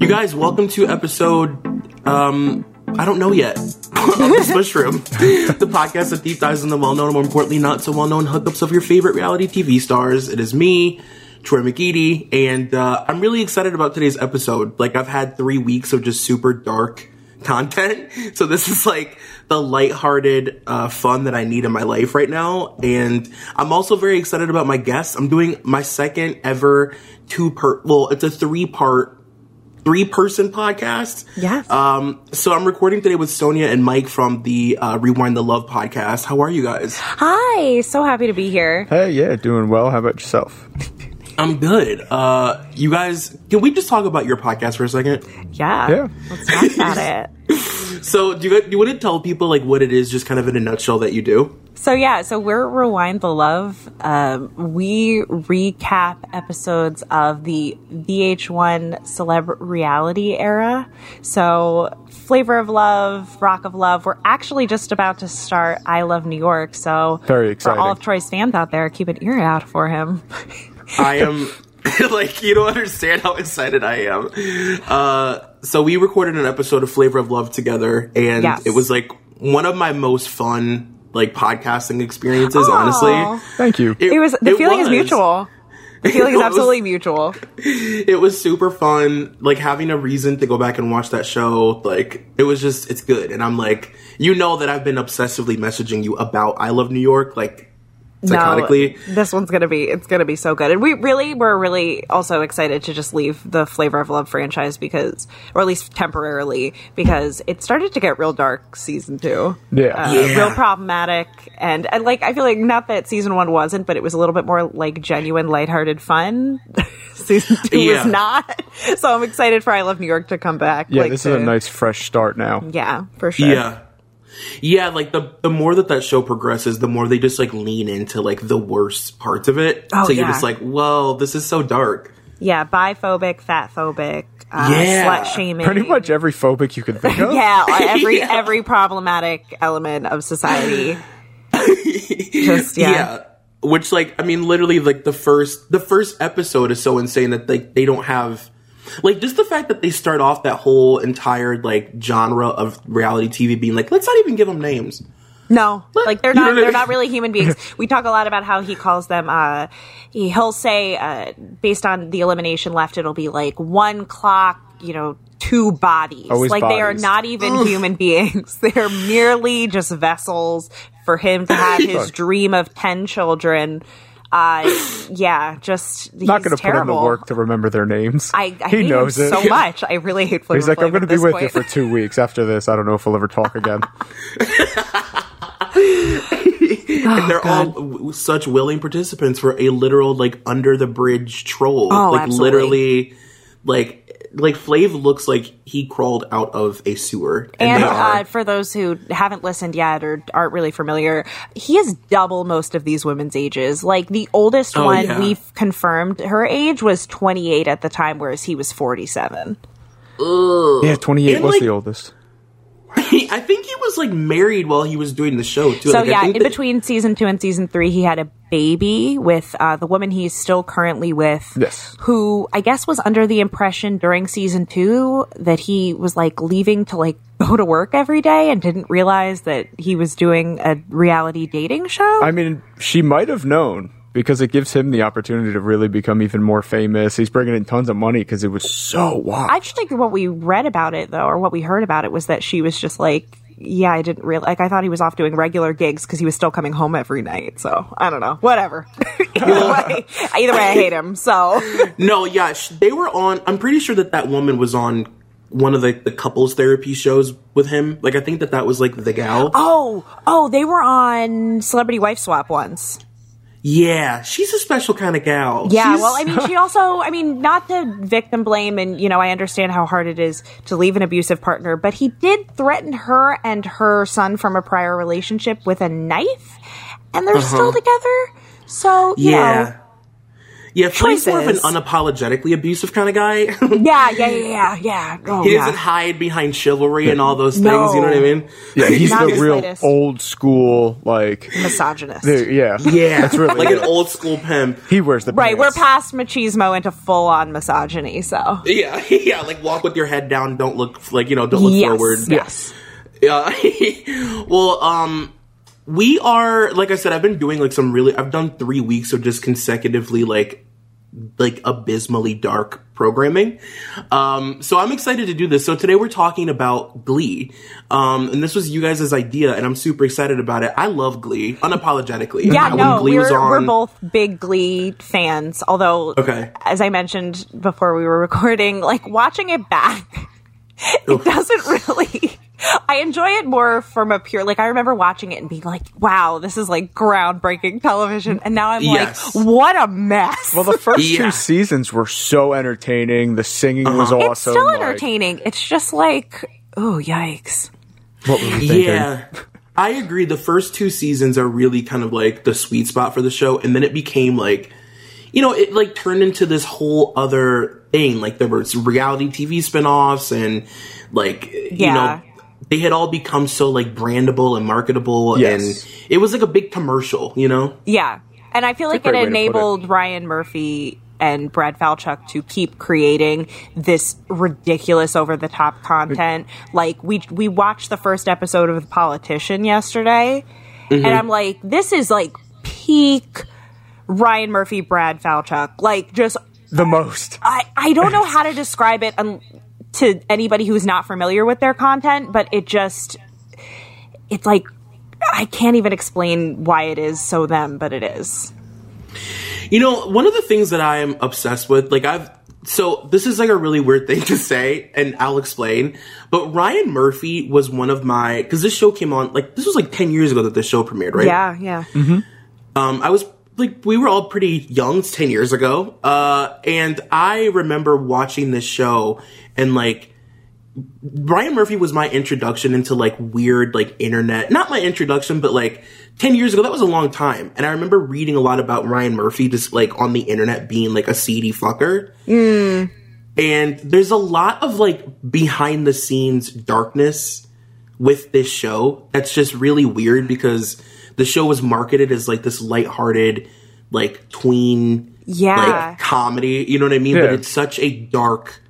You guys, welcome to episode, um, I don't know yet, the Smush the podcast that deep dives in the well known, more importantly, not so well known hookups of your favorite reality TV stars. It is me, Troy McGeady, and uh, I'm really excited about today's episode. Like, I've had three weeks of just super dark content, so this is like the lighthearted uh, fun that I need in my life right now. And I'm also very excited about my guests. I'm doing my second ever two part, well, it's a three part three person podcast. Yes. Um, so I'm recording today with Sonia and Mike from the uh, Rewind the Love podcast. How are you guys? Hi, so happy to be here. Hey, yeah, doing well. How about yourself? I'm good. Uh, you guys, can we just talk about your podcast for a second? Yeah. Yeah. Let's talk about it. So, do you, do you want to tell people like what it is, just kind of in a nutshell, that you do? So yeah, so we're Rewind the Love. Um, we recap episodes of the VH1 celeb reality era. So Flavor of Love, Rock of Love. We're actually just about to start I Love New York. So Very for all of Troy's fans out there, keep an ear out for him. I am like you don't understand how excited I am. Uh, so we recorded an episode of Flavor of Love together, and Yes. it was like one of my most fun like podcasting experiences. Honestly, Thank you. It was the it feeling is mutual. The feeling It is was- absolutely mutual. it was super fun. Like having a reason to go back and watch that show. Like it was just it's good, and I'm like you know that I've been obsessively messaging you about I Love New York. Like psychotically. No, this one's gonna be it's gonna be so good, and we really we're really also excited to just leave the Flavor of Love franchise because, or at least temporarily, because it started to get real dark season two. Yeah. Uh, Yeah. real problematic, and and like I feel like not that season one wasn't, but it was a little bit more like genuine, lighthearted fun. season two Yeah. was not, so I'm excited for I Love New York to come back. yeah, like, this to- is a nice fresh start now. yeah for sure. Yeah. Yeah, like the the more that that show progresses, the more they just like lean into like the worst parts of it. Oh, so you're yeah. just like, whoa, this is so dark. yeah, biphobic, fatphobic, uh, Yeah. slut shaming, Pretty much every phobic you could think of. yeah every Yeah. every problematic element of society just yeah, Which like I mean literally like the first the first episode is so insane that like they don't have like just the fact that they start off that whole entire like genre of reality TV being like, let's not even give them names. no. Like they're not they're mean? not really human beings. We talk a lot about how he calls them uh he, he'll say uh based on the elimination left it'll be like one clock you know two bodies. Always like they are not even human beings. They're merely just vessels for him to have his dream of 10 children uh yeah just Not going to put in the work to remember their names. I, I he hate knows him it. so much. I really hate Flavor He's like, Flav I'm going to be with point. you for two weeks. After this, I don't know if we'll ever talk again. and they're all w- such willing participants for a literal like under the bridge troll. Oh, like absolutely. literally, like like Flav looks like he crawled out of a sewer. And they are- uh, for those who haven't listened yet or aren't really familiar, he is double most of these women's ages. Like the oldest Oh, one yeah. we've confirmed, her age was 28 at the time, whereas he was 47. yeah, 28 And, was like- the oldest. I think he was like married while he was doing the show too. So Like, I yeah, think in that- between season two and season three, he had a baby with uh, the woman he's still currently with. Yes. Who I guess was under the impression during season two that he was like leaving to like go to work every day and didn't realize that he was doing a reality dating show. I mean, she might have known because it gives him the opportunity to really become even more famous. He's bringing in tons of money because it was so wild. I just think what we read about it though, or what we heard about it, was that she was just like, "Yeah, I didn't really Like, I thought he was off doing regular gigs because he was still coming home every night. So I don't know. Whatever. either way, either way, I hate him. So no, yeah, sh- they were on. I'm pretty sure that that woman was on one of the, the couples therapy shows with him. Like I think that that was like the gal. oh, oh, they were on Celebrity Wife Swap once. Yeah, she's a special kind of gal. Yeah, She's- well, I mean, she also, I mean, not to victim blame, and you know, I understand how hard it is to leave an abusive partner, but he did threaten her and her son from a prior relationship with a knife, and they're still together. So, Uh-huh. yeah. know, Yeah, Frank's more of an unapologetically abusive kind of guy. Yeah, yeah, yeah, yeah, yeah. Oh, he yeah. doesn't hide behind chivalry and all those things. No. You know what I mean? Yeah, he's Not the the real slightest. old school, like, misogynist. the- yeah. Yeah, That's really like it. an old school pimp. He wears the Right, we're past machismo into full on misogyny, so. Yeah, yeah, like walk with your head down. Don't look like you know. Don't look yes, forward. Yes. Yeah. well, um, we are like I said. I've been doing like some really. I've done three weeks of just consecutively like like abysmally dark programming. Um, so I'm excited to do this. So today we're talking about Glee. Um, and this was you guys' idea, and I'm super excited about it. I love Glee unapologetically. Yeah, When no, Glee we're, on- we're both big Glee fans. Although, Okay. as I mentioned before we were recording, like watching it back, it doesn't really. I enjoy it more from a pure, like, I remember watching it and being like, wow, this is like groundbreaking television. And now I'm Yes. like, what a mess. Well, the first Yeah. two seasons were so entertaining. The singing was awesome. it's still like, entertaining. It's just like, oh, yikes. what were we thinking? Yeah. I agree. The first two seasons are really kind of like the sweet spot for the show, and then it became like, you know, it like turned into this whole other thing. Like there were reality TV spin-offs and like you know they had all become so like brandable and marketable Yes. and it was like a big commercial, you know? Yeah. And I feel like it way to put it. enabled Ryan Murphy and Brad Falchuk to keep creating this ridiculous over the top content. Like we we watched the first episode of The Politician yesterday Mm-hmm. and I'm like this is like peak Ryan Murphy Brad Falchuk. Like just The most. I I don't know how to describe it um, to anybody who's not familiar with their content, but it just it's like I can't even explain why it is so them, but it is. You know, one of the things that I am obsessed with, like I've so this is like a really weird thing to say, and I'll explain. But Ryan Murphy was one of my because this show came on like this was like ten years ago that this show premiered, right? Yeah, yeah. Mm-hmm. Um, I was like we were all pretty young, it's ten years ago, uh, and I remember watching this show and like. Ryan Murphy was my introduction into like weird like internet. Not my introduction, but like 10 years ago, that was a long time. And I remember reading a lot about Ryan Murphy just like on the internet being like a seedy fucker. And there's a lot of like behind the scenes darkness with this show that's just really weird because the show was marketed as like this lighthearted, like tween Yeah. like comedy. You know what I mean? But it's such a dark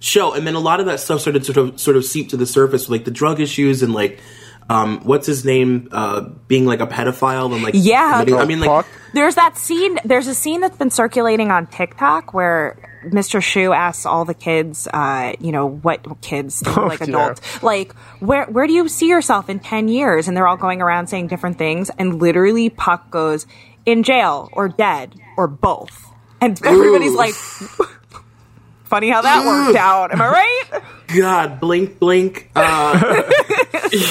show. And then a lot of that stuff started sort of sort of seep to the surface like the drug issues and like um what's his name uh being like a pedophile and like Yeah. I mean like Puck? There's that scene. There's a scene that's been circulating on TikTok where Mr. Schue asks all the kids, uh, you know, what kids, they're like yeah. adults, like where where do you see yourself in ten years? And they're all going around saying different things, and literally Puck goes in jail or dead or both, and everybody's like, funny how that worked out. Am I right? God, blink, blink. Uh,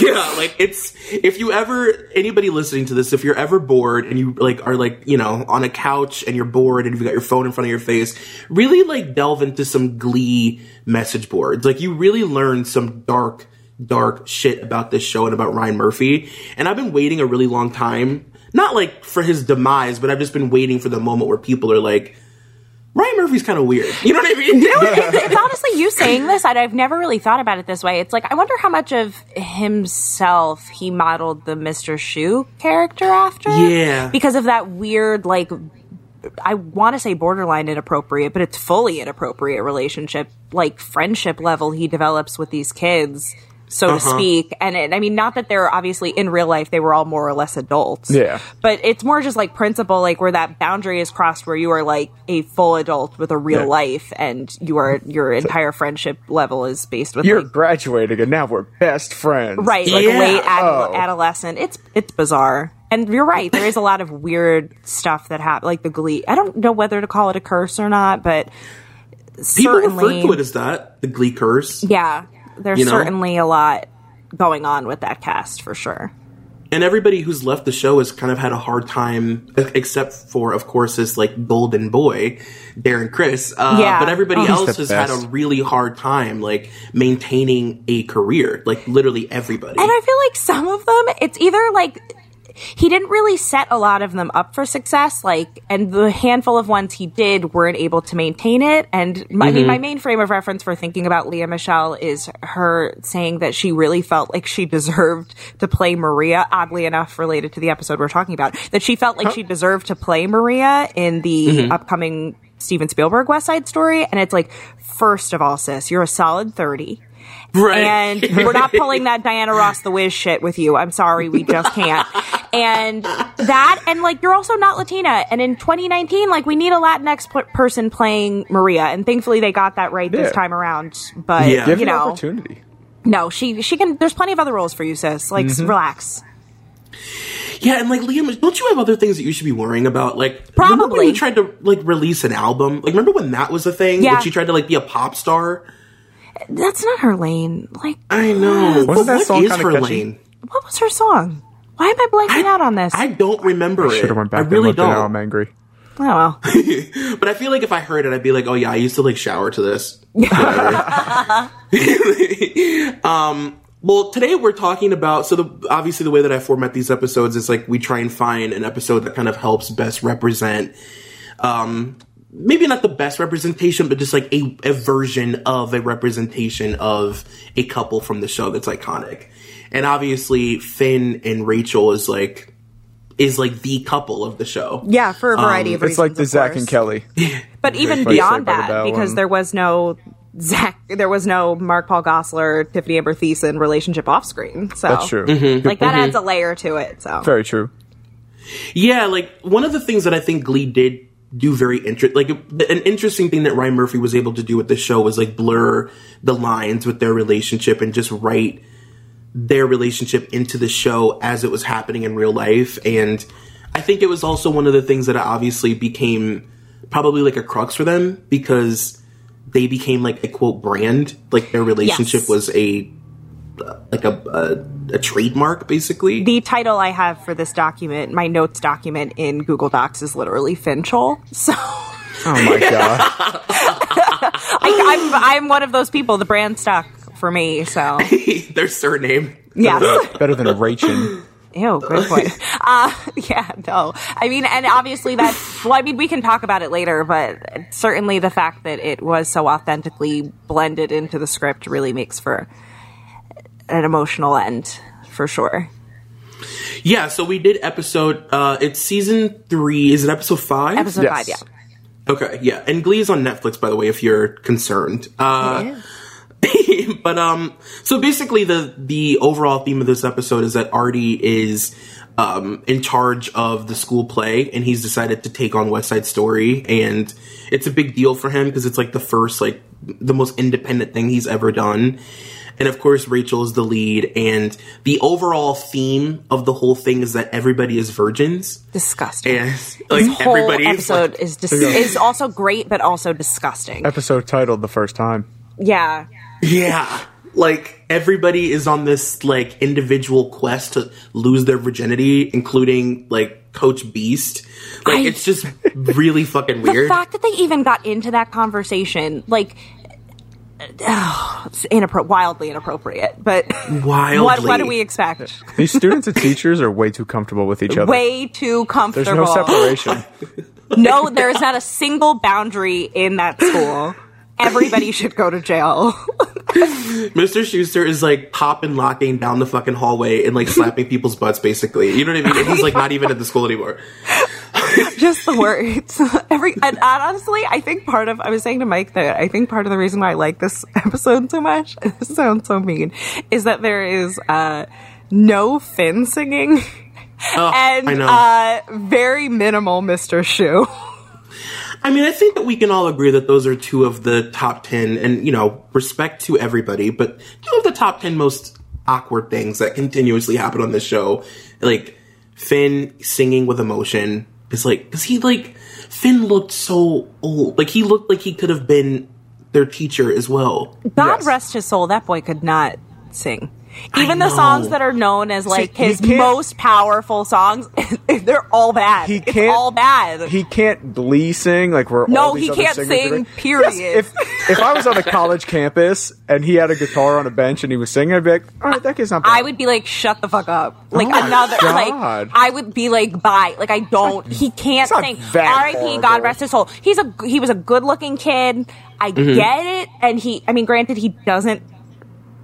yeah, like it's if you ever anybody listening to this, if you're ever bored and you like are like you know on a couch and you're bored and you've got your phone in front of your face, really like delve into some Glee message boards. Like you really learn some dark, dark shit about this show and about Ryan Murphy. And I've been waiting a really long time, not like for his demise, but I've just been waiting for the moment where people are like. Ryan Murphy's kind of weird. You know what I mean? it's honestly you saying this. I, I've never really thought about it this way. It's like I wonder how much of himself he modeled the Mister Schue character after. Yeah. because of that weird, like, I want to say borderline inappropriate, but it's fully inappropriate relationship, like friendship level he develops with these kids, so to uh-huh. speak. And it, I mean, not that they're obviously in real life they were all more or less adults. Yeah. but it's more just like principle, like where that boundary is crossed, where you are like a full adult with a real Yeah. life, and you are your entire friendship level is based with You're like, graduating and now we're best friends. right like Yeah. late ad- Oh. adolescent it's it's bizarre and you're right there is a lot of weird stuff that happen like the glee i don't know whether to call it a curse or not but People certainly refer to it as that, the Glee curse. yeah there's You know? certainly a lot going on with that cast for sure and everybody who's left the show has kind of had a hard time, except for, of course, this like golden boy, Darren Criss. Uh, Yeah. But everybody Oh. else He's the has had a really hard time, like maintaining a career. Like literally everybody. and i feel like some of them it's either like he didn't really set a lot of them up for success. Like, and the handful of ones he did weren't able to maintain it. And my, I mean, my main frame of reference for thinking about Lea Michele is her saying that she really felt like she deserved to play Maria. Oddly enough, related to the episode we're talking about, that she felt like she deserved to play Maria in the mm-hmm. upcoming Steven Spielberg West Side Story. And it's like, first of all, sis, you're a solid thirty. Right. And we're not pulling that Diana Ross the Wiz shit with you. I'm sorry, we just can't. And that, and like, you're also not Latina. And in 2019, like, we need a Latinx p- person playing Maria. And thankfully, they got that right this time around. But, Yeah. Give you an know, opportunity. no, she, she can, there's plenty of other roles for you, sis. Like, s- mm-hmm. relax. Yeah, and like Liam, don't you have other things that you should be worrying about? Like, remember when Probably. you tried to like release an album? Like, remember when that was a thing? Yeah. When she tried to like be a pop star? That's not her lane. Like, I know. Wasn't but that song is kinda her catchy? lane? what was her song? Why am I blanking out on this? I don't remember it. Should have went back I really and now don't. I'm angry. oh, well. But I feel like if I heard it, I'd be like, oh yeah, I used to like shower to this. um, well, today we're talking about so the obviously the way that I format these episodes is like we try and find an episode that kind of helps best represent, um, maybe not the best representation, but just like a, a version of a representation of a couple from the show that's iconic. And obviously, Finn and Rachel is like is like the couple of the show. Yeah, for a um, variety of reasons. It's like the of Zach course. and Kelly. But even beyond Saved by the that, because and- there was no Zach, there was no Mark Paul Gosselaar, Tiffani Amber Thiessen relationship off screen. So That's true. Mm-hmm. Like that mm-hmm. adds a layer to it. So Very true. Yeah, like one of the things that I think Glee did do very interesting, like an interesting thing that Ryan Murphy was able to do with the show was like blur the lines with their relationship and just write their relationship into the show as it was happening in real life. And I think it was also one of the things that obviously became probably like a crux for them because they became like a quote brand. Like their relationship Yes. was a like a, a a trademark basically. the title I have for this document, my notes document in Google Docs, is literally Finchel. So Oh my god. I, I'm I'm one of those people. The brand stuck for me. So their surname. yes. Better than a Rachel. Ew, good point. Uh, yeah, no. I mean, and obviously that, well, I mean, we can talk about it later, but certainly the fact that it was so authentically blended into the script really makes for an emotional end, for sure. Yeah, so we did episode. uh It's season three. Is it episode five? Episode Yes. five, yeah. Okay, yeah, and Glee is on Netflix, by the way, if you're concerned. Uh, but um, so basically, the the overall theme of this episode is that Artie is um in charge of the school play, and he's decided to take on West Side Story, and it's a big deal for him because it's like the first, like the most independent thing he's ever done. And of course, Rachel is the lead, and the overall theme of the whole thing is that everybody is virgins, Disgusting. and like this whole everybody is episode like, is dis- is also great, but also disgusting. Episode titled the first time. Yeah. Yeah. Like everybody is on this like individual quest to lose their virginity, including like Coach Beiste. Like I- it's just really fucking weird. The fact that they even got into that conversation, like, oh, it's inappro- wildly inappropriate. But Wildly. what what do we expect? These students and teachers are way too comfortable with each other. Way too comfortable. There's comfortable. no separation. No, there is not a single boundary in that school. Everybody should go to jail. Mr. Schuester is like popping locking down the fucking hallway and like slapping people's butts basically. You know what I mean? And he's like not even at the school anymore. Just the words. Every and, and honestly, I think part of I was saying to Mike that I think part of the reason why I like this episode so much. This sounds so mean, is that there is uh, no Finn singing Oh, and uh, very minimal Mr. Schue. I mean, I think that we can all agree that those are two of the top 10, and, you know, respect to everybody, but two of the top 10 most awkward things that continuously happen on this show. Like, Finn singing with emotion is like, because he, like, Finn looked so old. Like, he looked like he could have been their teacher as well. God Yes. rest his soul. That boy could not sing. Even the songs that are known as like he his most powerful songs, they're all bad. He can't- all bad. He can't glee sing like we're No, he can't sing, period. Yes, if if I was on a college campus and he had a guitar on a bench and he was singing, I'd be like, all right, that kid's not bad. I would be like, shut the fuck up. Like Oh another, God. like I would be like, bye. Like I don't. He can't sing. R.I.P. God rest his soul. He's a he was a good looking kid. I Mm-hmm. get it, and he. I mean, granted, he doesn't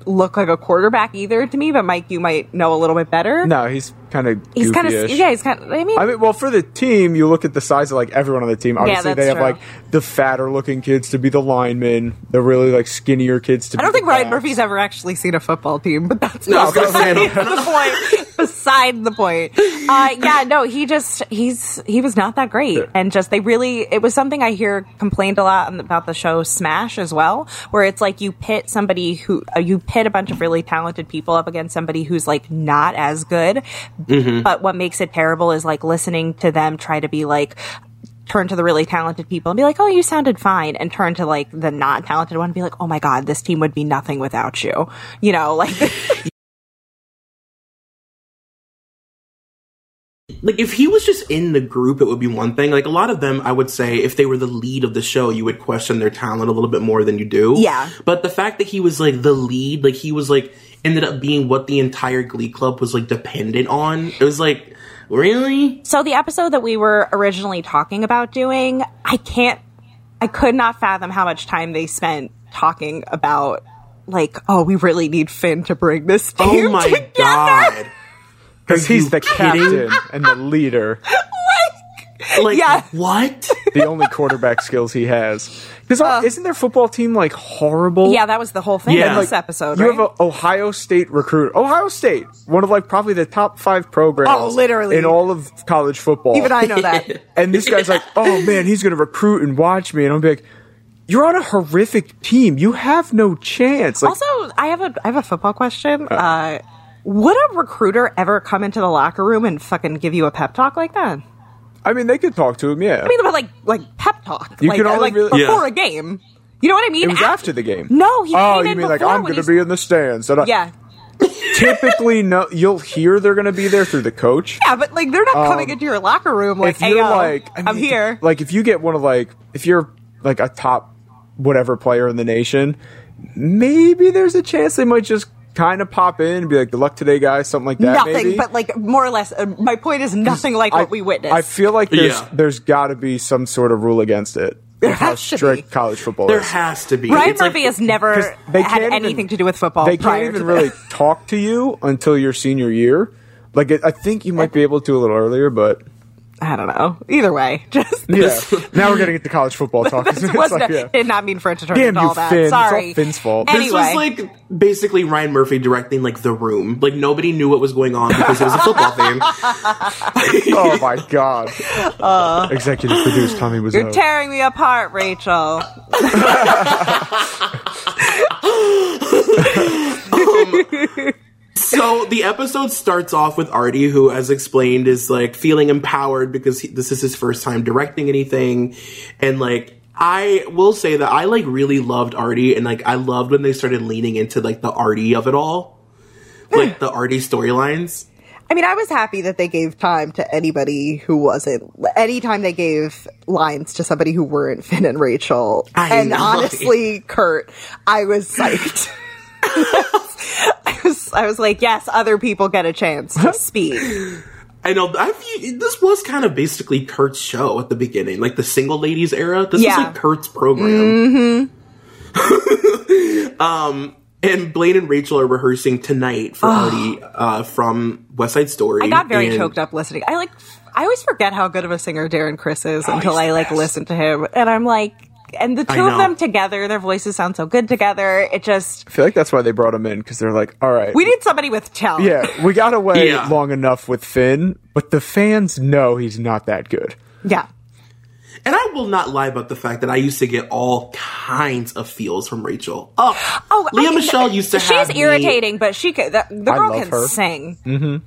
look like a quarterback either to me. But Mike, you might know a little bit better. no, he's kind of he's kind of yeah. He's kind of. I mean, I mean, well, for the team, you look at the size of like everyone on the team. Obviously, that's they have true. like the fatter looking kids to be the linemen, the really like skinnier kids to. Be I don't think Ryan backs. Murphy's ever actually seen a football team, but that's No, I was gonna say, beside the point. Beside the point. Uh, yeah, no, he just he's he was not that great, and just they really it was something I hear complained a lot about the show Smash as well, where it's like you pit somebody who uh, you pit a bunch of really talented people up against somebody who's like not as good, Mm-hmm. but what makes it terrible is like listening to them try to be like turn to the really talented people and be like, "Oh, you sounded fine," and turn to like the not talented one and be like, "Oh my god, this team would be nothing without you." You know, like like if he was just in the group it would be one thing like a lot of them i would say if they were the lead of the show you would question their talent a little bit more than you do Yeah. but the fact that he was like the lead like he was like ended up being what the entire glee club was like dependent on it was like really so the episode that we were originally talking about doing, I can't I could not fathom how much time they spent talking about like, "Oh, we really need Finn to bring this oh team oh my together." god because he's the kidding? captain and the leader. like Yeah. what the only quarterback skills he has. Because isn't their football team like horrible? Uh, Yeah, that was the whole thing Yeah. in this episode, You right? have an Ohio State recruit. Ohio State, one of like probably the top five programs. Oh, literally. in all of college football. Even I know that. And this guy's like, "Oh man, he's going to recruit and watch me," and I'm like, "You're on a horrific team. You have no chance." Like, Also, I have a I have a football question. Uh, would a recruiter ever come into the locker room and fucking give you a pep talk like that? I mean, they could talk to him. Yeah, I mean, but like like pep talk. You like, could only like really- before Yeah. a game. You know what I mean? it was Af- after the game. No, he Oh, came you in mean like before I'm when going to he's- be in the stands? And I- Yeah, Typically, no. You'll hear they're going to be there through the coach. yeah, but like they're not coming um, into your locker room like, if "Hey, you're yo, like, I I'm mean, here." Like, if you get one of like, if you're like a top whatever player in the nation, maybe there's a chance they might just kind of pop in and be like, "Good luck today, guys," something like that. nothing, maybe. but like more or less. Uh, my point is nothing like I, what we witnessed. I feel like there's Yeah. there's got to be some sort of rule against it. There how has to strict be. college football there is. There has to be Ryan It's like- Murphy has never 'cause they had can't anything even- to do with football. they can't prior even to really talk to you until your senior year. Like, it, I think you might be able to a little earlier, but I don't know. Either way, just yeah. now we're getting into college football talk. this It's was like, not, yeah. did not mean for it to turn Damn into you, all that. Finn. It's all Sorry, Finn's fault. This Anyway, was like basically Ryan Murphy directing like the room. Like nobody knew what was going on because it was a football theme. oh my god! Uh. Executive producer Tommy was. you're tearing me apart, Rachel. Um, so the episode starts off with Artie, who, as explained, is like feeling empowered because he, this is his first time directing anything, and like. I will say that I like really loved Artie and like I loved when they started leaning into like the Artie of it all. Hmm. Like the Artie storylines. I mean, I was happy that they gave time to anybody who wasn't. Anytime they gave lines to somebody who weren't Finn and Rachel, I and know. honestly, Kurt, I was psyched. I was, I was like, yes, other people get a chance to speak. I know. I view, this was kind of basically Kurt's show at the beginning, like the single ladies era. This Yeah. was like Kurt's program. um, and Blaine and Rachel are rehearsing tonight for Artie uh, from West Side Story. I got very and- choked up listening. I like, I always forget how good of a singer Darren Criss is until I like best. listen to him, and I'm like, and the two of them together, their voices sound so good together. It just, I feel like that's why they brought him in because they're like, all right, we need somebody with talent. yeah, we got away Yeah. long enough with Finn, but the fans know he's not that good. yeah. And I will not lie about the fact that I used to get all kinds of feels from Rachel. Oh, Oh, Lea Michele used to She's have me- irritating, but she could. The, the I girl love can her. sing. Mm-hmm.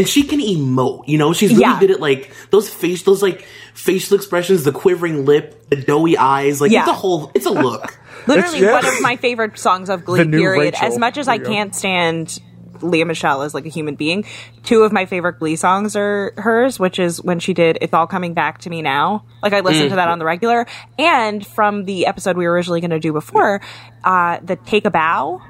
And she can emote. You know, she's really Yeah. good at like those face, those like facial expressions, the quivering lip, the doughy eyes. Like Yeah. it's a whole, it's a look. Literally yeah. one of my favorite songs of Glee. Period. Rachel. As much as I There you go. can't stand Lea Michele as like a human being. Two of my favorite Glee songs are hers, which is when she did "It's All Coming Back to Me Now." Like I listen to that on the regular, and from the episode we were originally going to do before, uh, the "Take a Bow."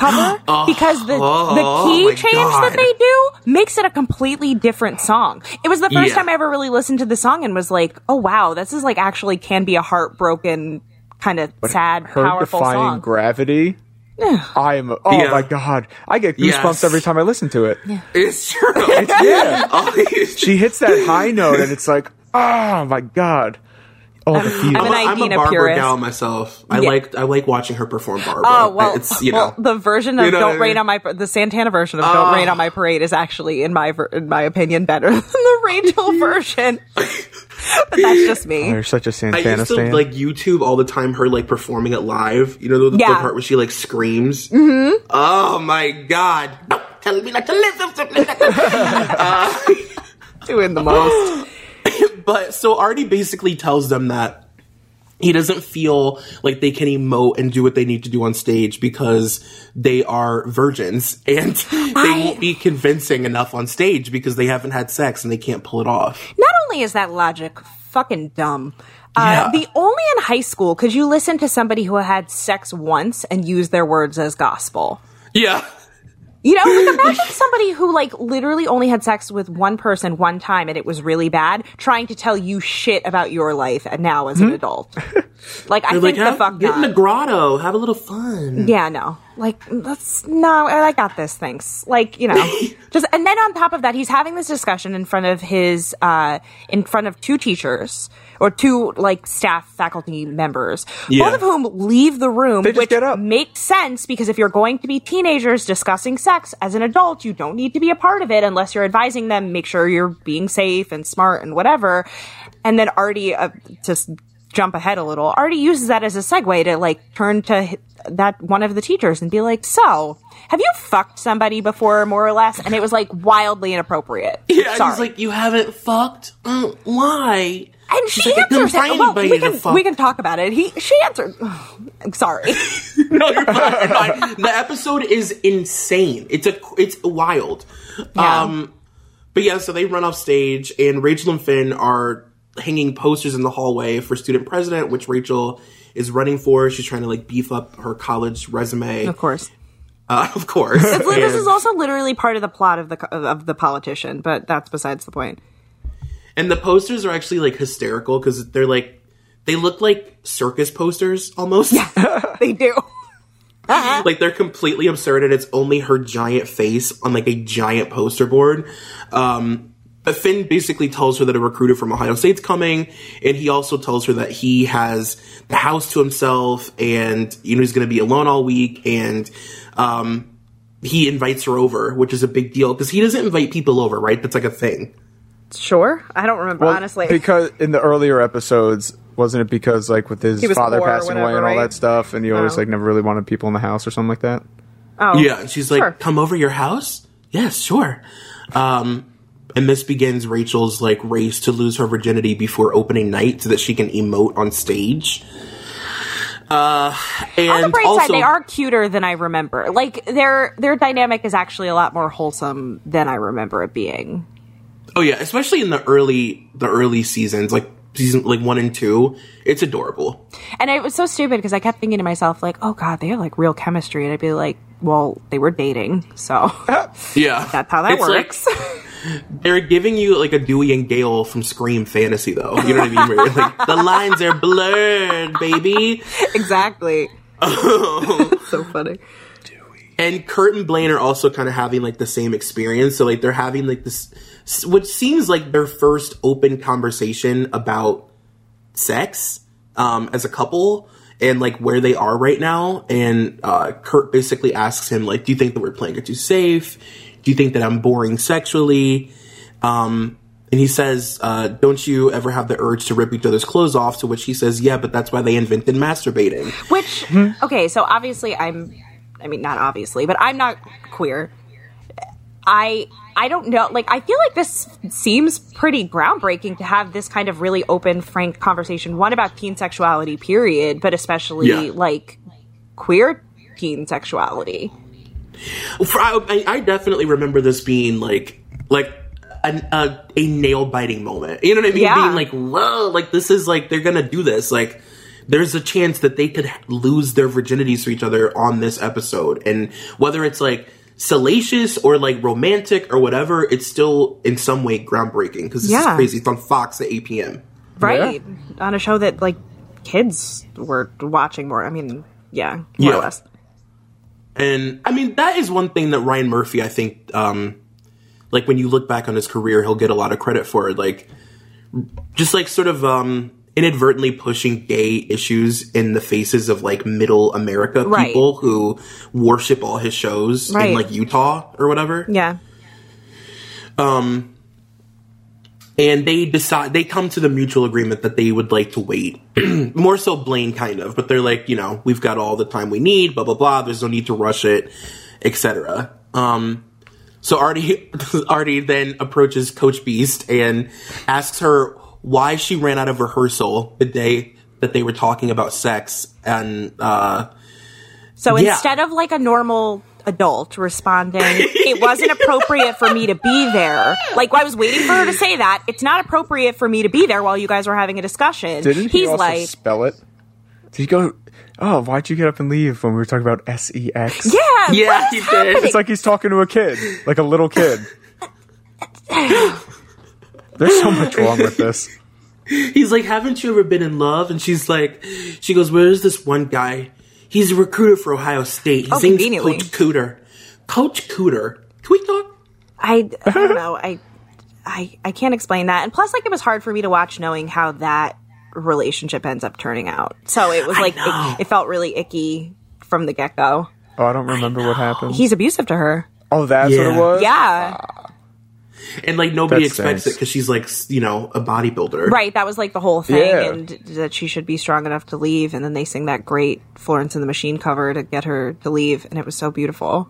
Cover oh. because the oh the key my change God. that they do makes it a completely different song. It was the first Yeah. time I ever really listened to the song and was like, "Oh wow, this is like actually can be a heartbroken kind of sad, Her powerful defying song." gravity. I am. Oh Yeah. my god! I get goosebumps Yes. every time I listen to it. It's true. Yeah. Oh, she hits that high note, and it's like, oh my god! Oh, the feel. I'm I'm an a, I'm a Idina Barbara purist. gal myself. I Yeah. like I like watching her perform Barbara. Oh well, it's you well, know the version of You know "Don't I Rain mean? on My" the Santana version of "Don't Ah. Rain on My Parade" is actually, in my in my opinion, better than the Rachel version. but that's just me. You're such a Santana used to stan. like YouTube all the time her like performing it live. You know the, the part where she like screams. Mm-hmm. Oh my god! Don't tell me not to listen. Doing the most. But so Artie basically tells them that he doesn't feel like they can emote and do what they need to do on stage because they are virgins and they I- won't be convincing enough on stage because they haven't had sex and they can't pull it off. Not only is that logic fucking dumb. Uh, Yeah. The only in high school could you listen to somebody who had sex once and use their words as gospel. Yeah. You know, like imagine somebody who like literally only had sex with one person one time and it was really bad, trying to tell you shit about your life and now as an hmm? adult. Like I They're think like, the have, fuck get in not. the grotto, have a little fun. Yeah, no. Like, that's no, I got this, thanks. Like, you know, just, and then on top of that, he's having this discussion in front of his, uh, in front of two teachers or two, like, staff faculty members, Yeah. both of whom leave the room, They just which get up. makes sense because if you're going to be teenagers discussing sex as an adult, you don't need to be a part of it unless you're advising them, make sure you're being safe and smart and whatever. And then Artie, uh, just jump ahead a little, Artie uses that as a segue to like turn to that one of the teachers and be like, so have you fucked somebody before more or less? And it was like wildly inappropriate. Yeah, Sorry. he's like, you haven't fucked? Mm, why? and She's she like, answers find it. Well, we can, we can talk about it. He, she answered. I'm sorry. no, you're fine, you're fine. The episode is insane. It's a it's wild. Yeah. Um, but yeah, so they run off stage, and Rachel and Finn are hanging posters in the hallway for student president, which Rachel is running for. She's trying to like beef up her college resume, of course. uh, of course. This And- is also literally part of the plot of the of the politician, but that's besides the point. And the posters are actually like hysterical because they're like they look like circus posters almost. Yeah, They do. like they're completely absurd and it's only her giant face on like a giant poster board. Um but Finn basically tells her that a recruiter from Ohio State's coming, and he also tells her that he has the house to himself, and you know he's going to be alone all week, and um, he invites her over, which is a big deal because he doesn't invite people over, right? That's like a thing. Sure, I don't remember Well, honestly. because in the earlier episodes, wasn't it because like with his father poor or passing away and all right? that stuff, and he always Oh. like never really wanted people in the house or something like that? oh, Yeah, and she's like, Sure. "Come over your house." Yes, sure. Um, and this begins Rachel's like race to lose her virginity before opening night, so that she can emote on stage. Uh, and On the bright also, side, they are cuter than I remember. Like their their dynamic is actually a lot more wholesome than I remember it being. oh yeah, especially in the early the early seasons, like season like one and two, it's adorable. And it was so stupid because I kept thinking to myself, like, "Oh God, they have like real chemistry," and I'd be like, "Well, they were dating, so Yeah, that's how that It's like- works." they're giving you like a Dewey and Gale from Scream fantasy, though. You know what I mean? Where like the lines are blurred, baby. exactly. so funny. Dewey. And Kurt and Blaine are also kind of having like the same experience. So like they're having like this, which seems like their first open conversation about sex um, as a couple and like where they are right now. And uh, Kurt basically asks him like, "Do you think that we're playing it too safe? Do you think that I'm boring sexually?" Um, and he says, uh, "Don't you ever have the urge to rip each other's clothes off?" To which he says, "Yeah, but that's why they invented masturbating." Which okay, so obviously I'm I mean not obviously, but I'm not queer. I I don't know like I feel like this seems pretty groundbreaking to have this kind of really open frank conversation one about teen sexuality period, but especially Yeah. like queer teen sexuality. For- I, I definitely remember this being like like an, a, a nail biting moment. You know what I mean? Yeah. Being like, whoa, like this is like they're gonna do this. Like there's a chance that they could lose their virginities to each other on this episode, and whether it's like salacious or like romantic or whatever, it's still in some way groundbreaking because this Yeah. is crazy. It's on Fox at 8 p.m. right on a show that like kids were watching more. I mean, yeah, more Yeah. or less. And I mean, that is one thing that Ryan Murphy, I think, um, like when you look back on his career, he'll get a lot of credit for it. Like, just like sort of, um, inadvertently pushing gay issues in the faces of like middle America Right. people who worship all his shows Right. in like Utah or whatever. Yeah, and they decide they come to the mutual agreement that they would like to wait more so blaine kind of but they're like you know we've got all the time we need blah blah blah. There's no need to rush it etc um so artie artie then approaches coach Beiste and asks her why she ran out of rehearsal the day that they were talking about sex and uh So Yeah. instead of like a normal adult responding, it wasn't appropriate for me to be there. Like I was waiting for her to say that. It's not appropriate for me to be there while you guys were having a discussion. Didn't he He's also like, spell it? Did he go? Oh, why'd you get up and leave when we were talking about S E X? yeah, yeah he is did happening? It's like he's talking to a kid, like a little kid. There's so much wrong with this. He's like, haven't you ever been in love? And she's like, she goes, where's this one guy? He's a recruiter for Ohio State. His Oh, name's conveniently. Coach Cooter. Coach Cooter. Can we talk? I, I don't know. I, I, I can't explain that. And plus, like, it was hard for me to watch knowing how that relationship ends up turning out. So it was like, it, it felt really icky from the get go. Oh, I don't remember what happened. He's abusive to her. Oh, that's what it was. Yeah. And like nobody That expects stinks. it because she's like, you know, a bodybuilder. Right, that was like the whole thing, Yeah. and that she should be strong enough to leave. And then they sing that great Florence and the Machine cover to get her to leave, and it was so beautiful.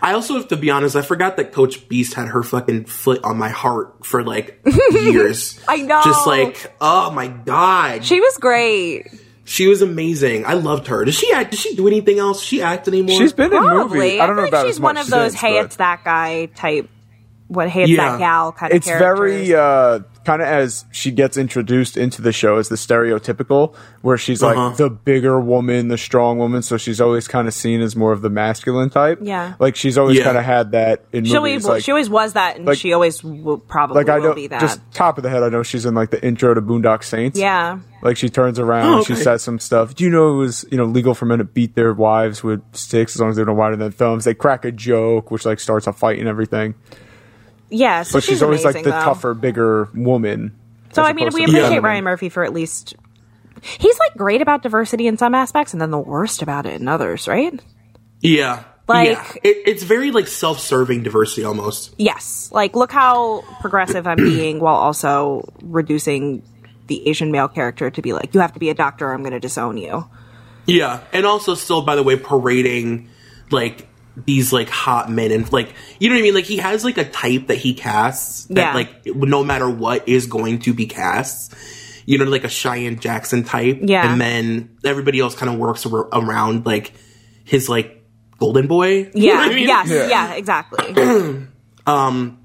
I also have to be honest, I forgot that Coach Beiste had her fucking foot on my heart for like years. I know. Just like, oh my god. She, She was great. She was amazing. I loved her. Does she act? Does she do anything else? Does she act anymore? She's been in movies. I don't feel know like about she's as one much of those since, "Hey, but it's that guy" type. What "Hey, it's Yeah. that gal" kind of. it's very uh, kind of as she gets introduced into the show as the stereotypical, where she's like Uh-huh. the bigger woman, the strong woman. So she's always kind of seen as more of the masculine type. Yeah. like she's always Yeah. kind of had that in she always. Like, she always was that, and like- she always will probably like I will know, be that. just top of the head, I know she's in like the intro to Boondock Saints. yeah, Like she turns around, Oh, she says some stuff. Do you know it was you know legal for men to beat their wives with sticks as long as they don't wider than thumbs? They crack a joke, which like starts a fight and everything. Yeah. So But she's, always like the though. tougher, bigger woman. So I mean, we appreciate feminine. Ryan Murphy for at least. He's like great about diversity in some aspects, and then the worst about it in others, right? yeah. Like- yeah. It, it's very like self-serving diversity almost. Yes. Like, look how progressive I'm being while also reducing the Asian male character to be like, you have to be a doctor or I'm going to disown you. Yeah, and also still, by the way, parading like these like hot men and like you know what I mean. Like he has like a type that he casts that Yeah. like no matter what is going to be cast. You know, like a Cheyenne Jackson type. Yeah. and then everybody else kind of works ar- around like his like golden boy. You know Yeah. I mean? Yes. Yeah. Yeah. Exactly. Um,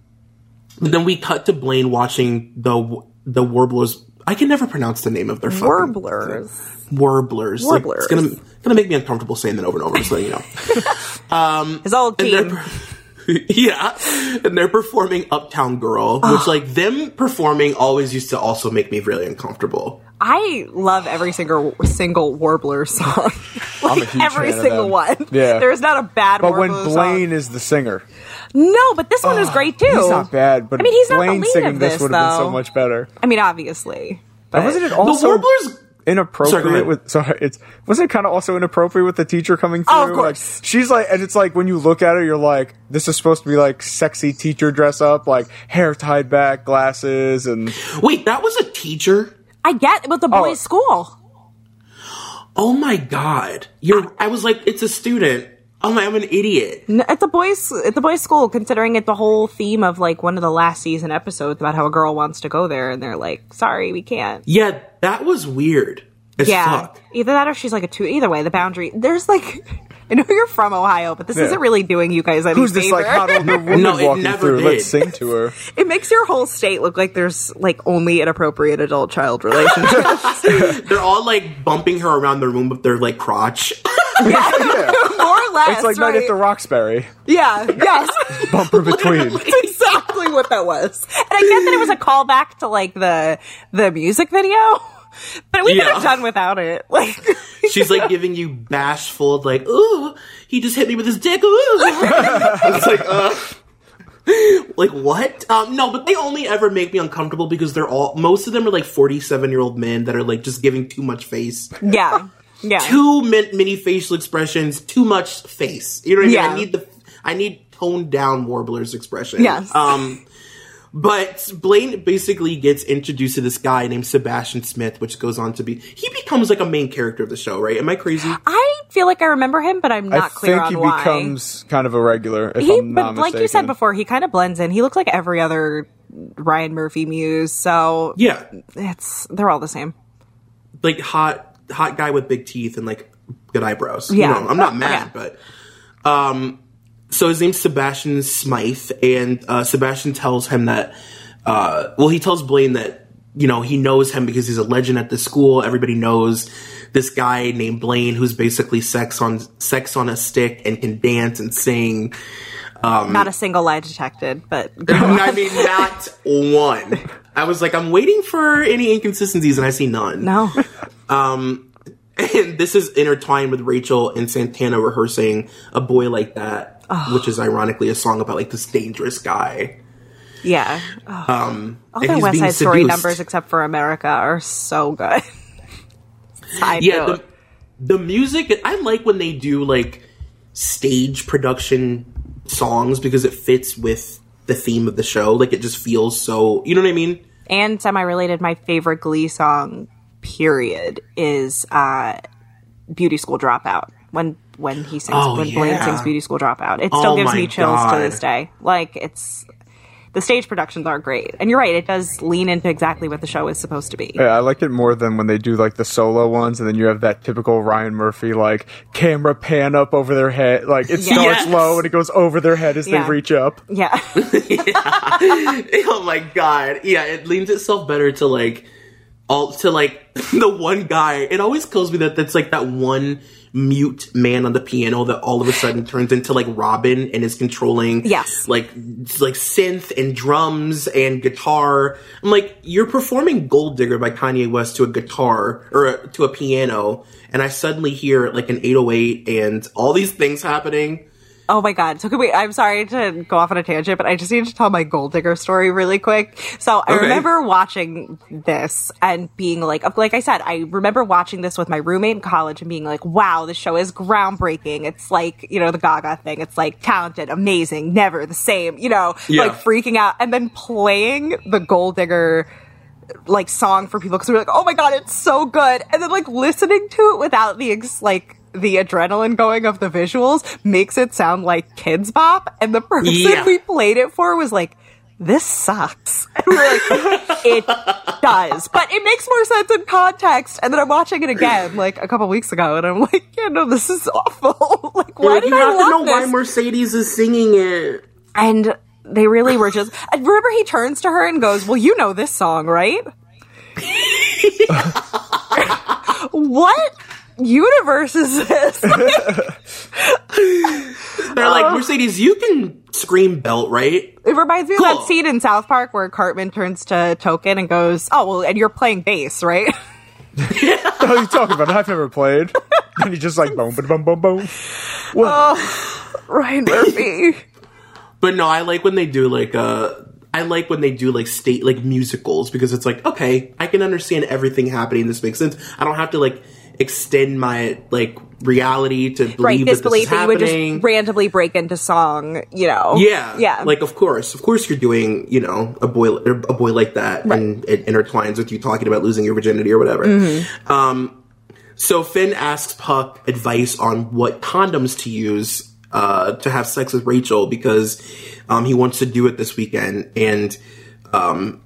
but then we cut to Blaine watching the the warblers. I can never pronounce the name of their fucking Warblers. warblers. Like, Warblers. it's gonna gonna make me uncomfortable saying that over and over. So you know. Um, His old And team. yeah, and they're performing Uptown Girl, which like them performing always used to also make me really uncomfortable. I love every single single Warbler song. I'm a like huge every fan of single them. one. Yeah. There's not a bad one. But when Blaine song. is the singer, No, but this one is great too. he's not bad. But I mean, he's not the lead singing of this this, would have been so much better. I mean, obviously. But And wasn't it The also warblers. Inappropriate Sorry, with? Sorry, it's wasn't it kind of also inappropriate with the teacher coming oh, through? Oh, of course. Like, she's like, and it's like when you look at her, you're like, this is supposed to be like sexy teacher dress up, like hair tied back, glasses, and Wait, that was a teacher. I get with the boys' oh. school. Oh my god, you're. I was like, it's a student. Oh my, I'm an idiot. No, At the boys, at the boys' school, considering it the whole theme of like one of the last season episodes about how a girl wants to go there, and they're like, "Sorry, we can't." Yeah, that was weird as Yeah, fuck. either that or she's like a two. Either way, the boundary there's like I know you're from Ohio, but this Yeah. isn't really doing you guys any Who's this favor. like hot older woman No, walking through? did. Let's sing to her. it makes your whole state look like there's like only inappropriate adult child relationships. They're all like bumping her around the room with their like crotch. Yeah. More or less. It's like Night at the Roxbury. Yeah, yes. Bumper between. That's exactly what that was. And I get that it was a callback to like the the music video, but we could Yeah. have done without it. Like, She's like giving you bashful, like, ooh, he just hit me with his dick. Ooh. it's like, uh, like what? Um, no, but they only ever make me uncomfortable because they're all, most of them are like 47 year old men that are like just giving too much face. yeah, yeah, Too min- many facial expressions, too much face. You know what I mean? Yeah. I need the, I need toned down Warbler's expression. Yes. Um, but Blaine basically gets introduced to this guy named Sebastian Smythe, which goes on to be, he becomes like a main character of the show, right? Am I crazy? I feel like I remember him, but I'm I not clear think he becomes kind of a regular. If he, I'm not but like you said before, he kind of blends in. He looks like every other Ryan Murphy muse, so Yeah. it's they're all the same. like hot hot guy with big teeth and like good eyebrows. Yeah. You know, I'm not mad, Yeah. but um so his name's Sebastian Smythe and uh Sebastian tells him that uh well he tells Blaine that you know he knows him because he's a legend at the school. Everybody knows this guy named Blaine who's basically sex on sex on a stick and can dance and sing. Not a single lie detected, but I mean not one. I was like I'm waiting for any inconsistencies and I see none. no. And this is intertwined with Rachel and Santana rehearsing A Boy Like That, which is ironically a song about like this dangerous guy. Yeah. Um, All the West Side Story seduced. numbers, except for America, are so good. Side Yeah, the, the music, I like when they do like stage production songs because it fits with the theme of the show. Like it just feels so, you know what I mean? and semi-related, my favorite Glee song, period, is uh, "Beauty School Dropout." When when he sings, Oh, when Blaine sings "Beauty School Dropout," it still Oh gives me chills God. to this day. Like it's the stage productions are great, and you're right, it does lean into exactly what the show is supposed to be. Yeah, I like it more than when they do like the solo ones, and then you have that typical Ryan Murphy like camera pan up over their head, like it starts Yes. low and it goes over their head as Yeah. they reach up. Yeah, oh my god. Yeah, it leans itself better to like all to like the one guy. It always kills me that that's like that one mute man on the piano that all of a sudden turns into like Robin and is controlling Yes. like like synth and drums and guitar. I'm like, you're performing Gold Digger by Kanye West to a guitar or a, to a piano, and I suddenly hear like an 808 and all these things happening. Oh my god. So can we I'm sorry to go off on a tangent, but I just need to tell my gold digger story really quick. So I Okay. remember watching this and being like like I said, I remember watching this with my roommate in college and being like, wow, this show is groundbreaking. It's like, you know, the Gaga thing. It's like talented, amazing, never the same, you know, Yeah. like freaking out and then playing the gold digger like song for people because we are like, oh my god, it's so good, and then like listening to it without the ex- like the adrenaline going of the visuals makes it sound like Kidz Bop, and the person Yeah. we played it for was like. This sucks. And we were like, it does. But it makes more sense in context. And then I'm watching it again, like a couple weeks ago, and I'm like, yeah, no, this is awful. like, why did you I have to know this? why Mercedes is singing it. and they really were just. I remember he turns to her and goes, "Well, you know this song, right?" what universe is this? They're like, Mercedes, you can scream belt, right? it reminds me of that scene in South Park where Cartman turns to Token and goes, "Oh, well, and you're playing bass, right?" What are you talking about? I've never played. And he just like boom, boom, boom, boom. What? Ryan Murphy. But no, I like when they do like uh I like when they do like state like musicals because it's like, okay, I can understand everything happening. This makes sense. I don't have to like extend my like reality to believe right, that disbelief this is that you would happening. just randomly break into song, you know? yeah, yeah. Like, of course, of course, you're doing, you know, a boy, a boy like that, and it intertwines with you talking about losing your virginity or whatever. Mm-hmm. Um, so Finn asks Puck advice on what condoms to use uh, to have sex with Rachel because um, he wants to do it this weekend, and um,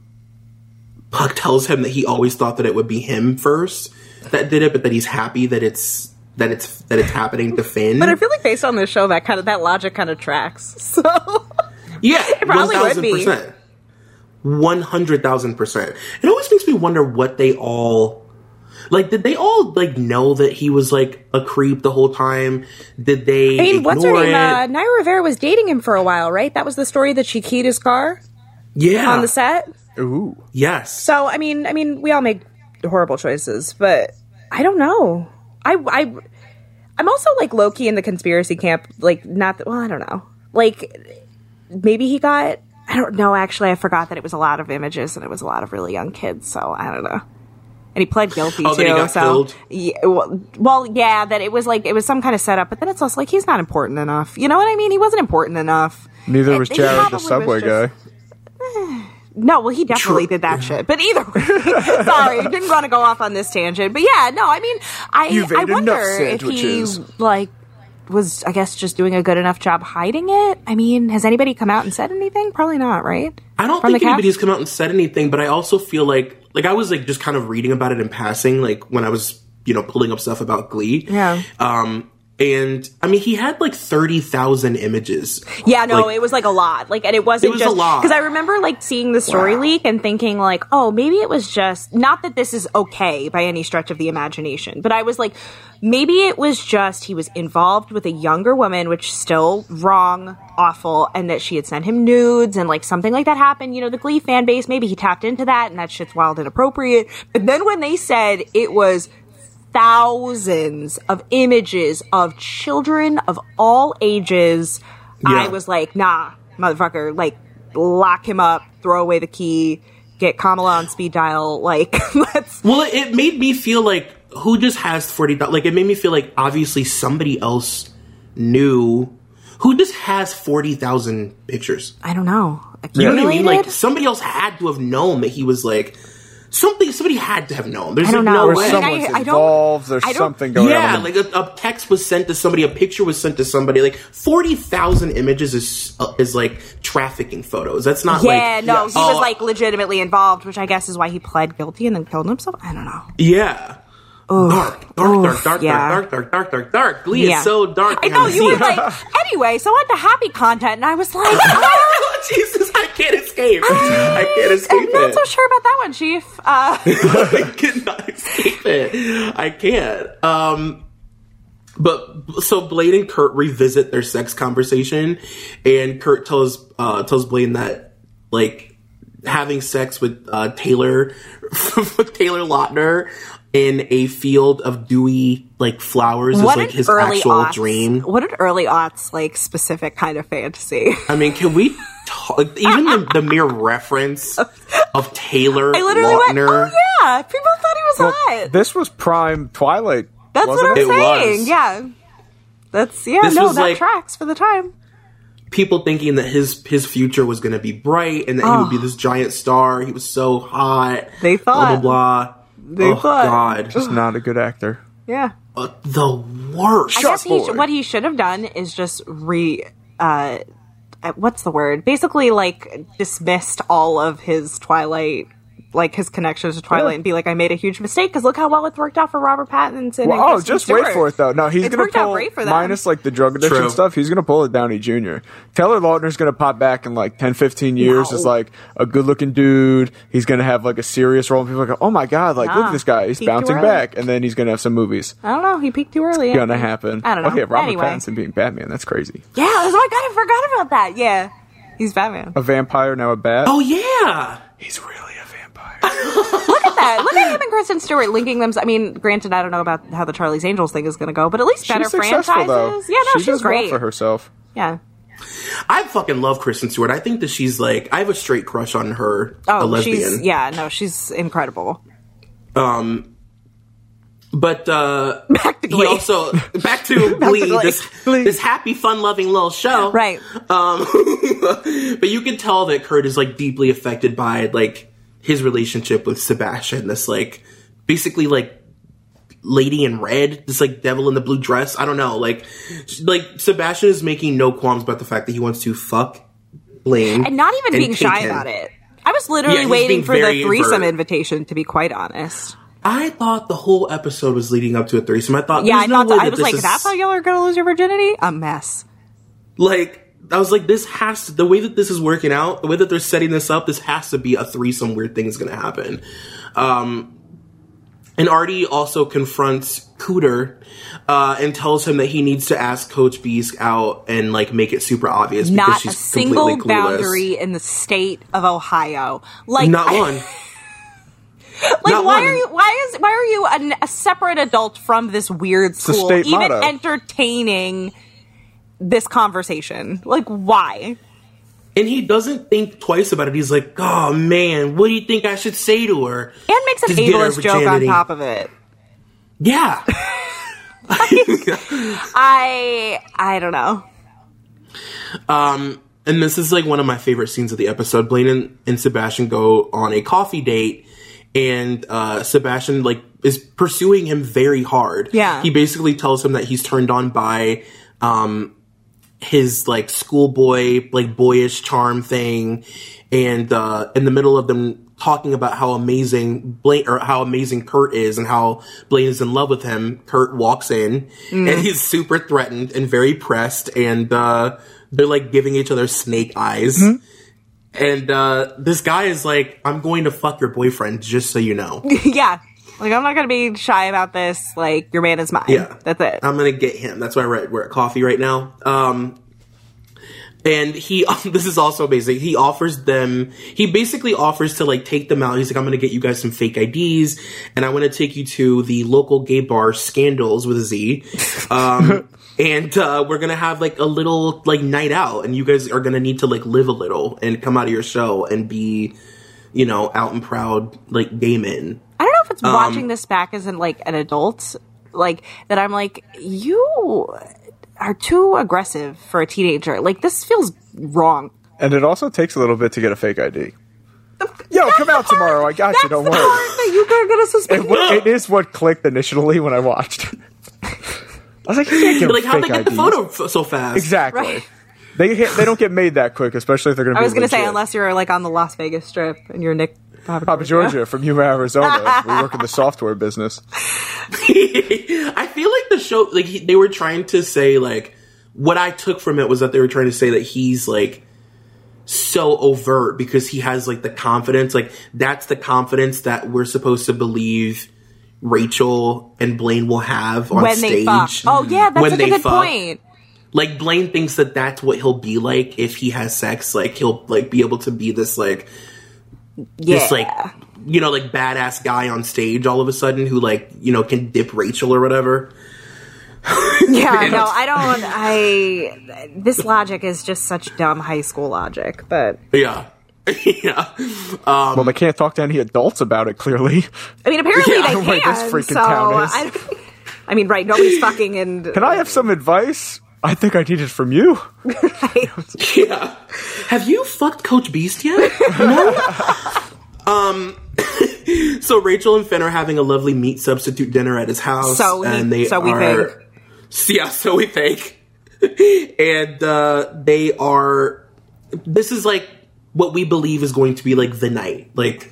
Puck tells him that he always thought that it would be him first that did it, but that he's happy that it's that it's that it's happening to Finn. But I feel like based on this show, that kind of that logic kind of tracks. So yeah, probably one would thousand be. percent, one hundred thousand percent. It always makes me wonder what they all like. Did they all like know that he was like a creep the whole time? Did they? I mean, what's her name? it? Uh, Naya Rivera was dating him for a while, right? That was the story that she keyed his car yeah, on the set. Ooh. yes. So I mean, I mean, we all make horrible choices, but I don't know. I I I'm also like low key in the conspiracy camp. Like, not that, well, I don't know. Like, maybe he got. I don't know. Actually, I forgot that it was a lot of images and it was a lot of really young kids. So I don't know. And he pled guilty Oh, too. that he got so killed? Yeah, well, well, yeah, that it was like it was some kind of setup, but then it's also like he's not important enough. You know what I mean? He wasn't important enough. Neither was He Jared, probably the was subway just- guy. Eh. No, well, he definitely True. did that shit. But either way, sorry, didn't want to go off on this tangent. But yeah, no, I mean, I I wonder if he like was, I guess, just doing a good enough job hiding it. I mean, has anybody come out and said anything? Probably not, right? I don't From think the cast? anybody's come out and said anything, but I also feel like like I was like just kind of reading about it in passing, like when I was you know pulling up stuff about Glee. Yeah. Um, and I mean, he had like thirty thousand images. Yeah, no, Like- it was like a lot. Like, and it wasn't It was a just lot. because I remember like seeing the story leak and thinking like, oh, maybe it was just not that this is okay by any stretch of the imagination, but I was like, maybe it was just he was involved with a younger woman, which still wrong, awful, and that she had sent him nudes and like something like that happened. You know, the Glee fan base, maybe he tapped into that and that shit's wild and inappropriate. But then when they said it was thousands of images of children of all ages. I was like, nah, motherfucker, like, lock him up, throw away the key, get Kamala on speed dial. Like, let's. Well, it, made me feel like who just has forty thousand? Like it made me feel like obviously somebody else knew. Who just has forty thousand pictures? I don't know. You know what I mean? Like somebody else had to have known that he was like something. Somebody had to have known. There's I don't like, know. no way. I- someone's I don't- involved. There's I something going yeah, on. like a, a text was sent to somebody, a picture was sent to somebody. Like forty thousand images is uh, is like trafficking photos. That's not like yeah, no, he oh, was like legitimately involved, which I guess is why he pled guilty and then killed himself. I don't know. yeah. Dark, dark, dark, dark, yeah. dark, dark, dark, dark, dark. Glee is so dark. I know you were like anyway. So on to happy content, and I was like, ah, Jesus, I can't escape. I can't escape I'm not it. so sure about that one, Chief. Uh, I cannot escape it. I can't. Um, but so Blaine and Kurt revisit their sex conversation, and Kurt tells uh, tells Blaine that like having sex with uh, Taylor with Taylor Lautner in a field of dewy like flowers what is like his actual aughts, dream. What an early aughts like specific kind of fantasy. I mean, can we talk, even the, the mere reference of Taylor I literally Lautner? went, oh yeah, people thought he was hot. this was prime Twilight. That's wasn't what I'm it? It saying. was. Yeah, that's yeah. This no, that like- tracks for the time. people thinking that his his future was going to be bright and that he would be this giant star. He was so hot. They thought. blah blah blah. They oh thought. God, Just not a good actor. Yeah. Uh, the worst. I guess he, what he should have done is just re. Uh, what's the word? Basically, like dismissed all of his Twilight, like his connections to Twilight, Yeah. and be like, "I made a huge mistake." Because look how well it's worked out for Robert Pattinson. and Well, oh, Kristen just wait for it though. No, he's It's gonna worked pull great for them. minus like the drug addiction True. stuff. He's gonna pull it Downey Jr. Taylor Lautner's gonna pop back in like 10, 15 years No. as like a good looking dude. He's gonna have like a serious role, and people are like, oh my god, like look at this guy, he's peaked bouncing back, and then he's gonna have some movies. I don't know. He peaked too early. It's Gonna happen. I don't know. Okay, Robert Anyway. Pattinson being Batman, that's crazy. Yeah, oh my god, I forgot about that. Yeah, he's Batman. A vampire now a bat. Oh yeah. he's really a vampire. Look at that. Look at him and Kristen Stewart linking them. I mean, granted, I don't know about how the Charlie's Angels thing is going to go, but at least better she's successful franchises. though. Yeah, no, she she's does well great. for herself. Yeah. I fucking love Kristen Stewart. I think that she's like I have a straight crush on her. a Oh, lesbian. she's yeah, no, she's incredible. Um, but uh, Back to he also back to Glee, Glee. this Glee. this happy, fun-loving little show, Right. Um, but you can tell that Kurt is like deeply affected by like his relationship with Sebastian. This like basically like lady in red, this like devil in the blue dress. I don't know, like like Sebastian is making no qualms about the fact that he wants to fuck Blaine and not even being shy him. about it. I was literally Yeah, waiting for the threesome overt. invitation. To be quite honest, I thought the whole episode was leading up to a threesome. I thought, Yeah, I no thought I was like, is- that's how y'all are gonna lose your virginity? A mess. like I was like, this has to, the way that this is working out, the way that they're setting this up, this has to be a threesome weird thing is going to happen. Um, and Artie also confronts Cooter uh, and tells him that he needs to ask Coach Beiste out and like make it super obvious because Not a she's single completely clueless. boundary in the state of Ohio. Like Not one. Like Not why one. are you why is why are you an, a separate adult from this weird the school state even motto. entertaining this conversation? Like why? And he doesn't think twice about it. He's like, oh man, what do you think I should say to her? And makes an Just ableist joke on top of it. Yeah. I I don't know. Um, and this is like one of my favorite scenes of the episode. Blaine and, and Sebastian go on a coffee date, and uh, Sebastian like is pursuing him very hard. Yeah. he basically tells him that he's turned on by um, his like schoolboy like boyish charm thing, and uh, in the middle of them talking about how amazing Blaine or how amazing Kurt is and how Blaine is in love with him, Kurt walks in and he's super threatened and very pressed and uh, they're like giving each other snake eyes. And uh, this guy is like, I'm going to fuck your boyfriend, just so you know. yeah. Like I'm not gonna be shy about this. Like your man is mine. Yeah. That's it. I'm gonna get him. That's why we're at, we're at coffee right now. Um, and he, this is also amazing. He offers them, he basically offers to like take them out. He's like, I'm gonna get you guys some fake IDs and I want to take you to the local gay bar Scandals with a Z. Um, and, uh, we're gonna have like a little like night out and you guys are gonna need to like live a little and come out of your show and be, you know, out and proud like gay men. I don't know if it's Um, watching this back as an like an adult, like that. I'm like, you are too aggressive for a teenager. Like this feels wrong. And it also takes a little bit to get a fake ID. Yo, come out tomorrow. I got you. Don't the worry. part that you are gonna suspend. It, wa- it is what clicked initially when I watched. I was like, you can't get But like, how'd they fake get the photo f- so fast? Exactly. Right. They they don't get made that quick, especially if they're going to be. I was gonna say unless you're like on the Las Vegas Strip and you're Nick Papa, Papa Georgia from Yuma, Arizona. we work in the software business. I feel like the show, like he, they were trying to say, like what I took from it was that they were trying to say that he's like so overt because he has like the confidence, like that's the confidence that we're supposed to believe Rachel and Blaine will have on when stage. they fuck. Oh yeah, that's when such a good fuck. point. Like Blaine thinks that that's what he'll be like if he has sex. Like he'll like be able to be this like Yeah, this like you know like badass guy on stage all of a sudden who like you know can dip Rachel or whatever. yeah. No, I don't. I this logic is just such dumb high school logic. But Yeah. yeah. Um, well, they can't talk to any adults about it. Clearly, I mean, apparently Yeah, they the way can. this freaking so town is. I, I mean, right? Nobody's fucking and can I have some advice? I think I need it from you. Yeah. Have you fucked Coach Beiste yet? No. um. so Rachel and Finn are having a lovely meat substitute dinner at his house, So he- and they so we are. think. Yeah, so we think, and uh, they are. This is like what we believe is going to be like the night. Like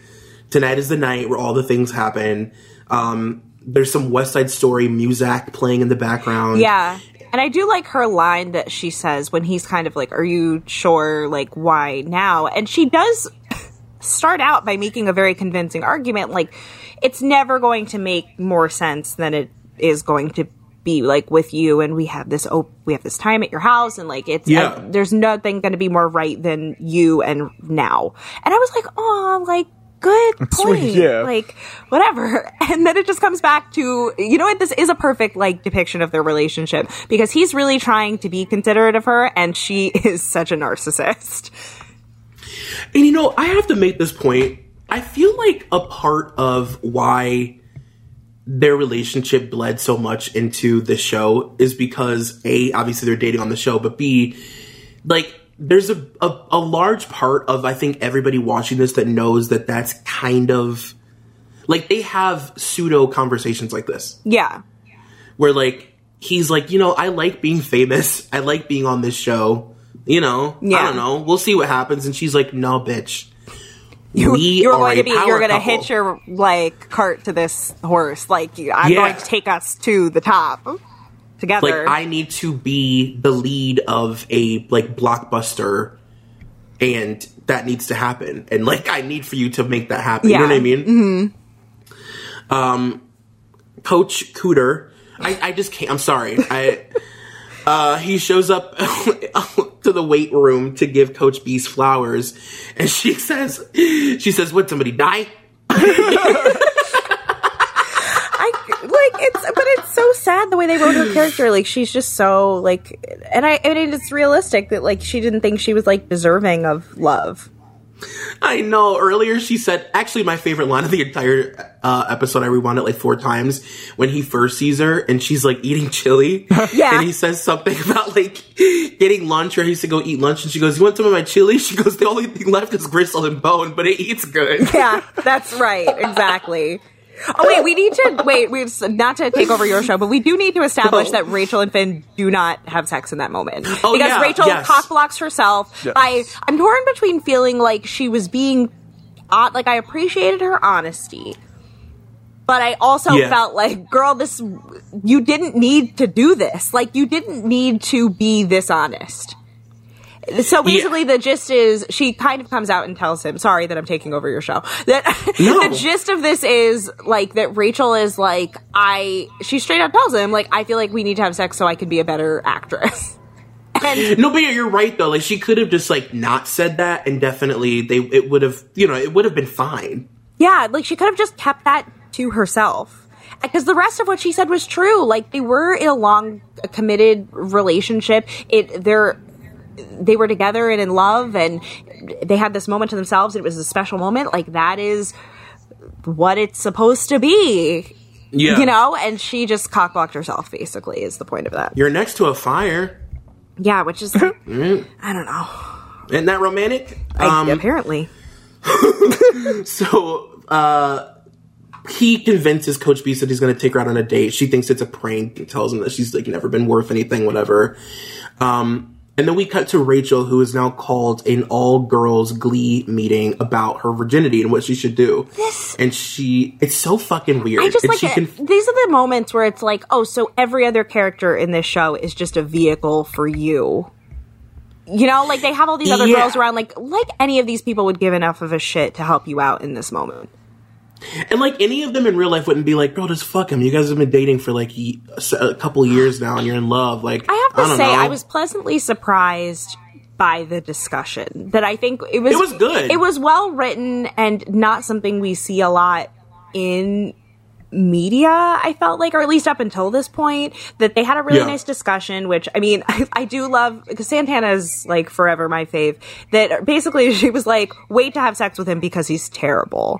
tonight is the night where all the things happen. Um, there's some West Side Story music playing in the background. Yeah. And I do like her line that she says when he's kind of like, Are you sure? Like, why now? And she does start out by making a very convincing argument. Like, it's never going to make more sense than it is going to be like with you and we have this op- we have this time at your house and like it's Yeah. there's nothing going to be more right than you and now and i was like oh like good point yeah. like whatever and then it just comes back to you know what this is a perfect like depiction of their relationship because he's really trying to be considerate of her and she is such a narcissist And you know, I have to make this point. I feel like a part of why their relationship bled so much into the show is because A, obviously they're dating on the show, but B, like there's a, a, a large part of I think everybody watching this that knows that that's kind of like they have pseudo conversations like this yeah where like he's like, you know, I like being famous. I like being on this show. You know, yeah. I don't know. We'll see what happens. And she's like, no, bitch. You, we you're are going to be. You're going to hitch your like cart to this horse. Like I'm Yeah. going to take us to the top together. like I need to be the lead of a like blockbuster and that needs to happen. And like I need for you to make that happen. You know what I mean? Mm-hmm. Um Coach Cooter. I, I just can't I'm sorry. I uh he shows up to the weight room to give Coach Beiste flowers and she says she says, Would somebody die? I like it's, but it's so sad the way they wrote her character. Like she's just so like, and I, I mean, it's realistic that like she didn't think she was like deserving of love. I know. Earlier, she said, actually, my favorite line of the entire uh, episode, I rewound it like four times, when he first sees her and she's like eating chili. Yeah. And he says something about like getting lunch or he used to go eat lunch and she goes, You want some of my chili? She goes, The only thing left is gristle and bone, but it eats good. Yeah, that's right. Exactly. Oh wait, we need to wait. We've not to take over your show, but we do need to establish No. that Rachel and Finn do not have sex in that moment Oh, because yeah, Rachel yes. cock blocks herself. Yes. By I'm torn between feeling like she was being, uh, like I appreciated her honesty, but I also Yeah. felt like, girl, this you didn't need to do this. Like you didn't need to be this honest. So basically, the gist is she kind of comes out and tells him, "Sorry that I'm taking over your show." That No. the gist of this is like that Rachel is like I. She straight up tells him like I feel like we need to have sex so I can be a better actress. And No, but yeah, you're right though. Like she could have just like not said that and definitely they it would have you know, it would have been fine. yeah, like she could have just kept that to herself. Because the rest of what she said was true. Like they were in a long, committed relationship. It they're they were together and in love, and they had this moment to themselves. It was a special moment. Like that is what it's supposed to be. Yeah. You know, and she just cockblocked herself. Basically, is the point of that. You're next to a fire. Yeah, which is I don't know. Isn't that romantic? I, Um, apparently, So uh he convinces Coach Beiste that he's gonna take her out on a date. She thinks it's a prank and tells him that she's like never been worth anything, whatever. Um and then we cut to Rachel, who is now called an all girls glee meeting about her virginity and what she should do. This and she it's so fucking weird. I just and like she it. can These are the moments where it's like, oh, so every other character in this show is just a vehicle for you. You know, like they have all these other Yeah. girls around. Like, like any of these people would give enough of a shit to help you out in this moment. And like any of them in real life wouldn't be like, bro, just fuck him. You guys have been dating for like a couple years now and you're in love. Like I have to don't say, know. I was pleasantly surprised by the discussion. That I think it was It was good. It was well written and not something we see a lot in media i felt like or at least up until this point that they had a really Yeah. nice discussion which i mean i, I do love because santana is like forever my fave that basically she was like wait to have sex with him because he's terrible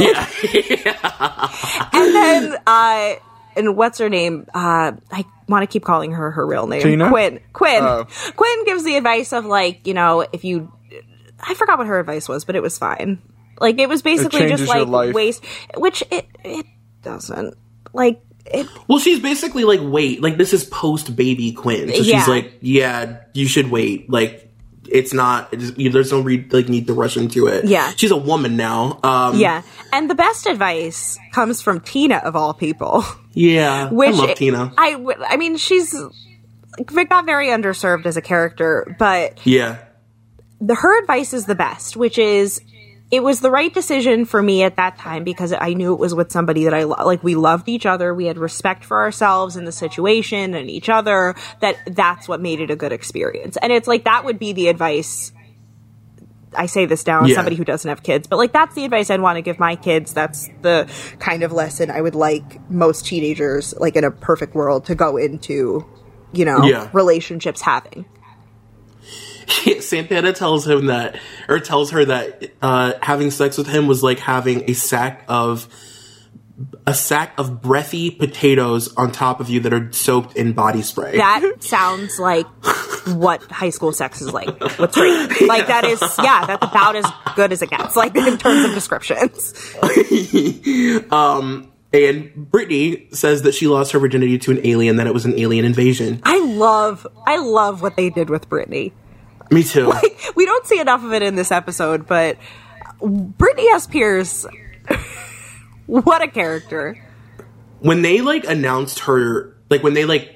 yeah. and then uh and what's her name uh i want to keep calling her her real name Tina? quinn quinn Oh. quinn gives the advice of like you know if you i forgot what her advice was but it was fine like it was basically just like waste which it it doesn't like it Well, she's basically like, wait, like this is post baby Quinn. So Yeah. she's like, yeah, you should wait. Like, it's not. It's, you, there's no re- like need to rush into it. Yeah. she's a woman now. Um, yeah and the best advice comes from tina of all people yeah. which I love Tina. i i mean she's got very underserved as a character but yeah, the her advice is the best, which is it was the right decision for me at that time because I knew it was with somebody that I lo- like. We loved each other. We had respect for ourselves and the situation and each other. That that's what made it a good experience. And it's like that would be the advice. I say this now as Yeah. somebody who doesn't have kids, but like that's the advice I'd want to give my kids. That's the kind of lesson I would like most teenagers, like in a perfect world, to go into, you know, Yeah. relationships having. Santana tells him that, or tells her that uh, having sex with him was like having a sack of a sack of breathy potatoes on top of you that are soaked in body spray. That sounds like what high school sex is like. What's great. Like that is yeah, that's about as good as it gets, like in terms of descriptions. and Brittany says that she lost her virginity to an alien, that it was an alien invasion. I love I love what they did with Brittany. Me too. Like, We don't see enough of it in this episode, but Brittany S. Pierce. what a character. when they like announced her like when they like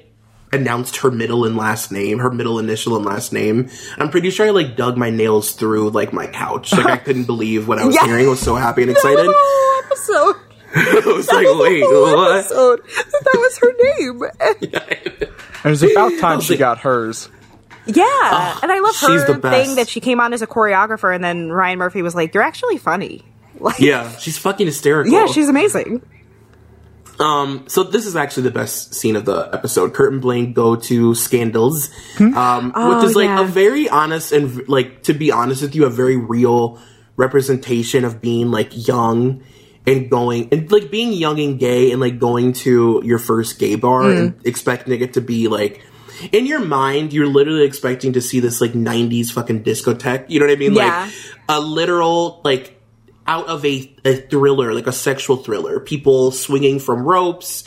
announced her middle and last name her middle initial and last name i'm pretty sure i like dug my nails through like my couch like i couldn't believe what i was Yeah. hearing i was so happy and excited Whole episode. i was like wait Whole what episode. That was her name. It was about time was she like- got hers. Yeah, and I love her thing that she came on as a choreographer, and then Ryan Murphy was like, "You're actually funny." Like, yeah she's fucking hysterical yeah, she's amazing. Um, so this is actually the best scene of the episode. Kurt and Blaine go to Scandals, um, which is like yeah. a very honest and like to be honest with you, a very real representation of being like young and going and like being young and gay and like going to your first gay bar and expecting it to be like in your mind, you're literally expecting to see this like '90s fucking discotheque. You know what I mean? Yeah. Like a literal like out of a, a thriller, like a sexual thriller. People swinging from ropes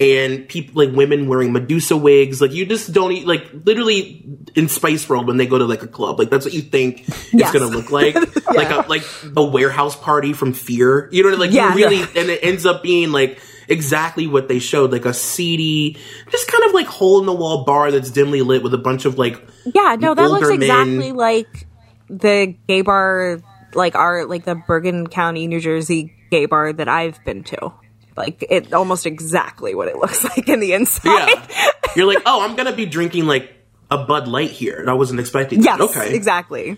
and people like women wearing Medusa wigs. Like you just don't eat like literally in Spice World when they go to like a club. Like that's what you think Yes. it's gonna look like. Like a like a warehouse party from Fear. You know, what like you Yeah. really and it ends up being like exactly what they showed, like a seedy, just kind of like hole in the wall bar that's dimly lit with a bunch of like Yeah, no, that looks men. exactly like the gay bar, like our like the Bergen County, New Jersey gay bar that I've been to. Like it almost exactly what it looks like in the inside. Yeah. You're like, oh, I'm gonna be drinking like a Bud Light here. And I wasn't expecting that. Okay. exactly.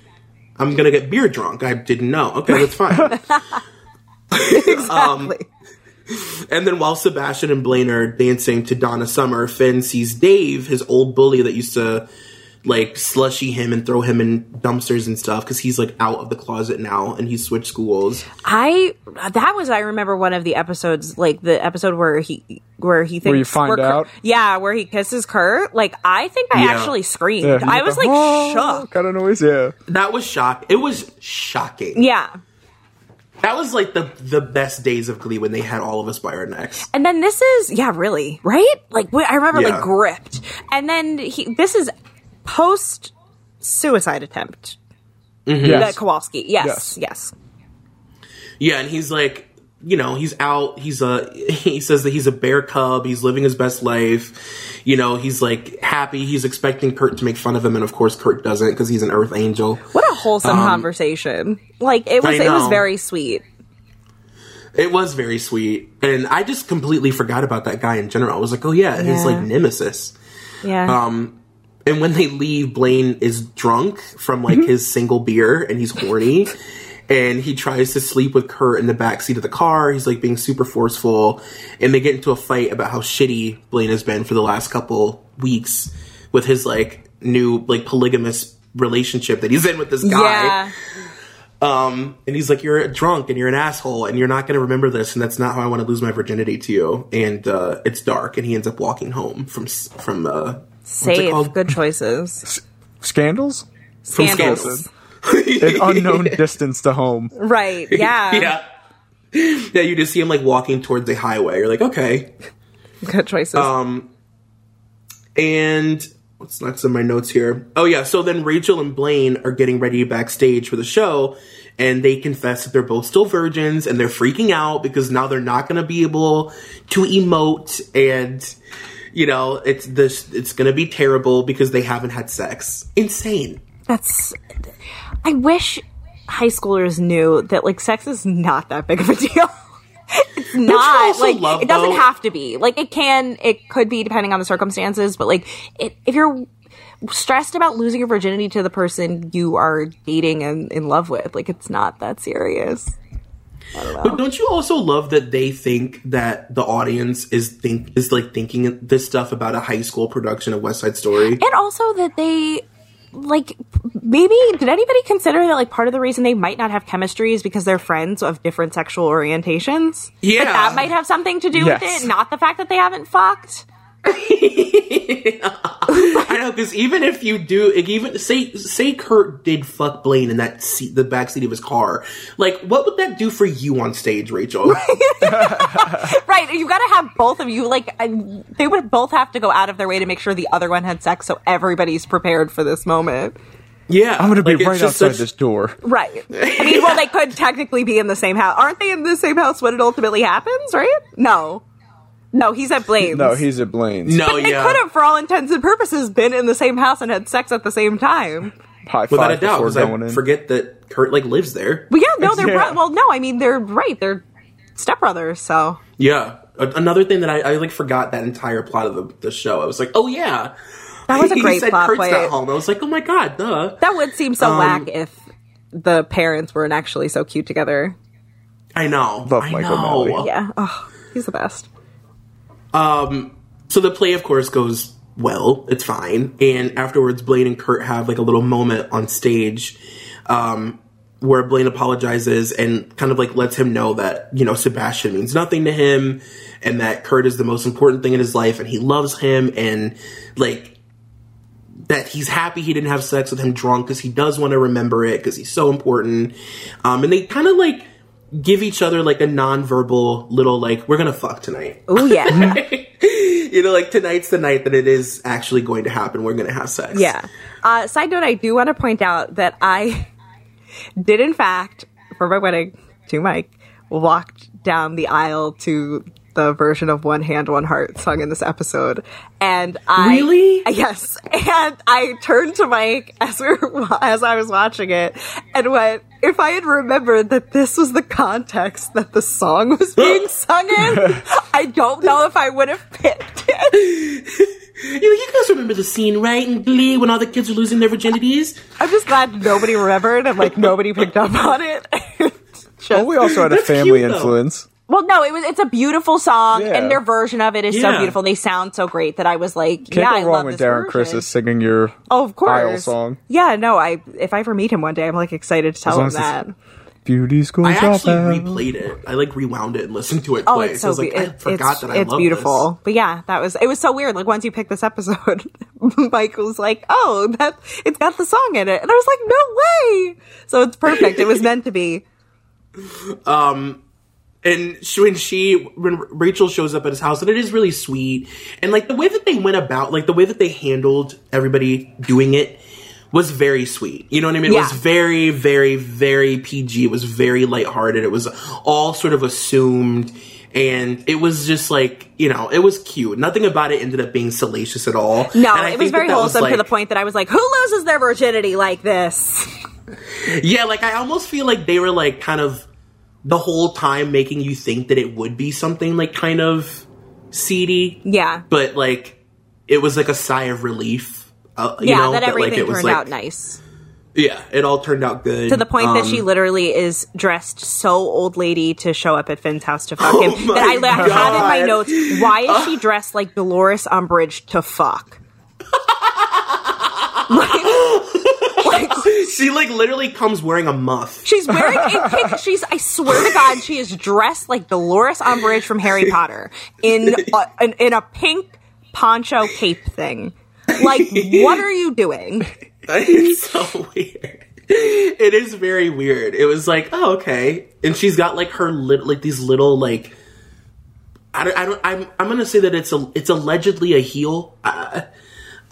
I'm gonna get beer drunk. I didn't know. Okay, that's fine. Um, exactly. And then while Sebastian and Blaine are dancing to Donna Summer, Finn sees Dave, his old bully that used to like slushy him and throw him in dumpsters and stuff because he's like out of the closet now and he's switched schools. I that was I remember one of the episodes, like the episode where he where he thinks you find Kurt- out? yeah, where he kisses Kurt. Like I think I Yeah. actually screamed. Yeah, I was like shocked. kind of noise. Yeah, That was shock. It was shocking. Yeah. That was like the the best days of Glee when they had all of us by our necks. And then this is yeah, really right. Like I remember Yeah. like gripped. And then he this is post suicide attempt. Mm-hmm. yes. That Kowalski. Yes, Yes. yes. Yeah, and he's like, you know, he's out. He's a. He says that he's a bear cub. He's living his best life. You know, he's like happy. He's expecting Kurt to make fun of him, and of course, Kurt doesn't because he's an Earth Angel. What a wholesome conversation. Like it was Um, it was very sweet. It was very sweet, and I just completely forgot about that guy in general. I was like, oh yeah, his Yeah. like nemesis. Yeah. Um, and when they leave, Blaine is drunk from like Mm-hmm. his single beer, and he's horny. And he tries to sleep with Kurt in the back seat of the car. He's like being super forceful, and they get into a fight about how shitty Blaine has been for the last couple weeks with his like new like polygamous relationship that he's in with this guy. yeah. Um, and he's like, "You're a drunk and you're an asshole, and you're not going to remember this, and that's not how I want to lose my virginity to you." And uh, it's dark, and he ends up walking home from from uh, what's it Safe. called? Good choices. Scandals, From Scandals. Scandals. an unknown distance to home. Right. Yeah. yeah. Yeah, you just see him like walking towards a highway. You're like, okay. Good choices. Um, and what's next in my notes here? Oh yeah, so then Rachel and Blaine are getting ready backstage for the show, and they confess that they're both still virgins, and they're freaking out because now they're not going to be able to emote, and you know it's this it's going to be terrible because they haven't had sex. Insane. That's. I wish high schoolers knew that like sex is not that big of a deal. it's not like love, it doesn't though- have to be. Like it can, it could be depending on the circumstances. But like, it, if you're stressed about losing your virginity to the person you are dating and in love with, like it's not that serious. But don't you also love that they think that the audience is think is like thinking this stuff about a high school production of West Side Story? And also that they like maybe did anybody consider that like part of the reason they might not have chemistry is because they're friends of different sexual orientations? Yeah. Like, that might have something to do Yes. with it, not the fact that they haven't fucked. I know because even if you do, like, even say say Kurt did fuck Blaine in that seat, the back seat of his car, like what would that do for you on stage, Rachel? Right, you got to have both of you. Like, I, they would both have to go out of their way to make sure the other one had sex, so everybody's prepared for this moment. Yeah, I'm gonna be like, it's right outside such- this door. Right. I mean, well, they could technically be in the same house. Aren't they in the same house when it ultimately happens, right? No. No, he's at Blaine's. No, he's at Blaine's. No, They yeah, could have, for all intents and purposes, been in the same house and had sex at the same time. High without five a doubt. before Because I in. forget that Kurt like lives there. But yeah, no, they're Yeah. bro- well, no, I mean they're right. They're stepbrothers. So Yeah. A- another thing that I, I like forgot that entire plot of the, the show. I was like, oh yeah, that was a He great said plot Kurt's point. not home. I was like, oh my god, duh. That would seem so Um, whack if the parents weren't actually so cute together. I know. Love I Michael know. Malley. Yeah. Oh, he's the best. So the play, of course, goes well. It's fine. And afterwards, Blaine and Kurt have like a little moment on stage um, where Blaine apologizes and kind of like lets him know that, you know, Sebastian means nothing to him and that Kurt is the most important thing in his life and he loves him and like that he's happy he didn't have sex with him drunk because he does want to remember it because he's so important. Um, and they kind of like give each other like a non-verbal little like, we're gonna fuck tonight Oh yeah. you know, like tonight's the night that it is actually going to happen. We're to have sex. Yeah. Uh, side note, I do want to point out that I did, in fact, for my wedding to Mike, walked down the aisle to the version of One Hand, One Heart sung in this episode. And I. Really? Yes. And I turned to Mike as, we were, as I was watching it and went, if I had remembered that this was the context that the song was being sung in, I don't know if I would have picked it. You, you guys remember the scene, right? In Glee when all the kids are losing their virginities? I'm just glad nobody remembered and like nobody picked up on it. Just- Well, we also had a family cute, though. influence. Well, no, it was. It's a beautiful song, Yeah. and their version of it is so beautiful. They sound so great that I was like, Can't yeah, go I wrong love with this Darren version. Criss singing your Oh, of course. aisle song. Yeah, no, I if I ever meet him one day, I'm like excited to tell him that. beauty school I actually dropout. replayed it. I like rewound it and listened to it Oh, twice. it's I so was like, be- I it- forgot it's, that I it's beautiful. This. But yeah, that was it was so weird. Like once you pick this episode, Mike was like, "Oh, that it's got the song in it," and I was like, "No way!" So it's perfect. it was meant to be. Um, And she, when she, when Rachel shows up at his house, and it is really sweet. And like the way that they went about, like the way that they handled everybody doing it was very sweet. You know what I mean? It was very, very, very PG. It was very lighthearted. It was all sort of assumed. And it was just like, you know, it was cute. Nothing about it ended up being salacious at all. No, And I it was that very that wholesome to like- the point that I was like, "Who loses their virginity like this?" Yeah, like I almost feel like they were like kind of the whole time making you think that it would be something like kind of seedy. Yeah, But like it was like a sigh of relief. Uh, you yeah, know, that like, everything it was turned like, out nice. Yeah, it all turned out good. To the point that she Um, literally is dressed so old lady to show up at Finn's house to fuck Oh him. That I, I had in my notes, why is she dressed like Dolores Umbridge to fuck? like, she like literally comes wearing a muff. she's wearing a pink, she's, I swear to God, she is dressed like Dolores Umbridge from Harry Potter in a, in, in a pink poncho cape thing. Like, what are you doing? It's so weird. It is very weird. It was like, oh, okay. And she's got like her lit, like these little like. I don't. I don't. I'm. I'm gonna say that it's a. It's allegedly a heel. Uh,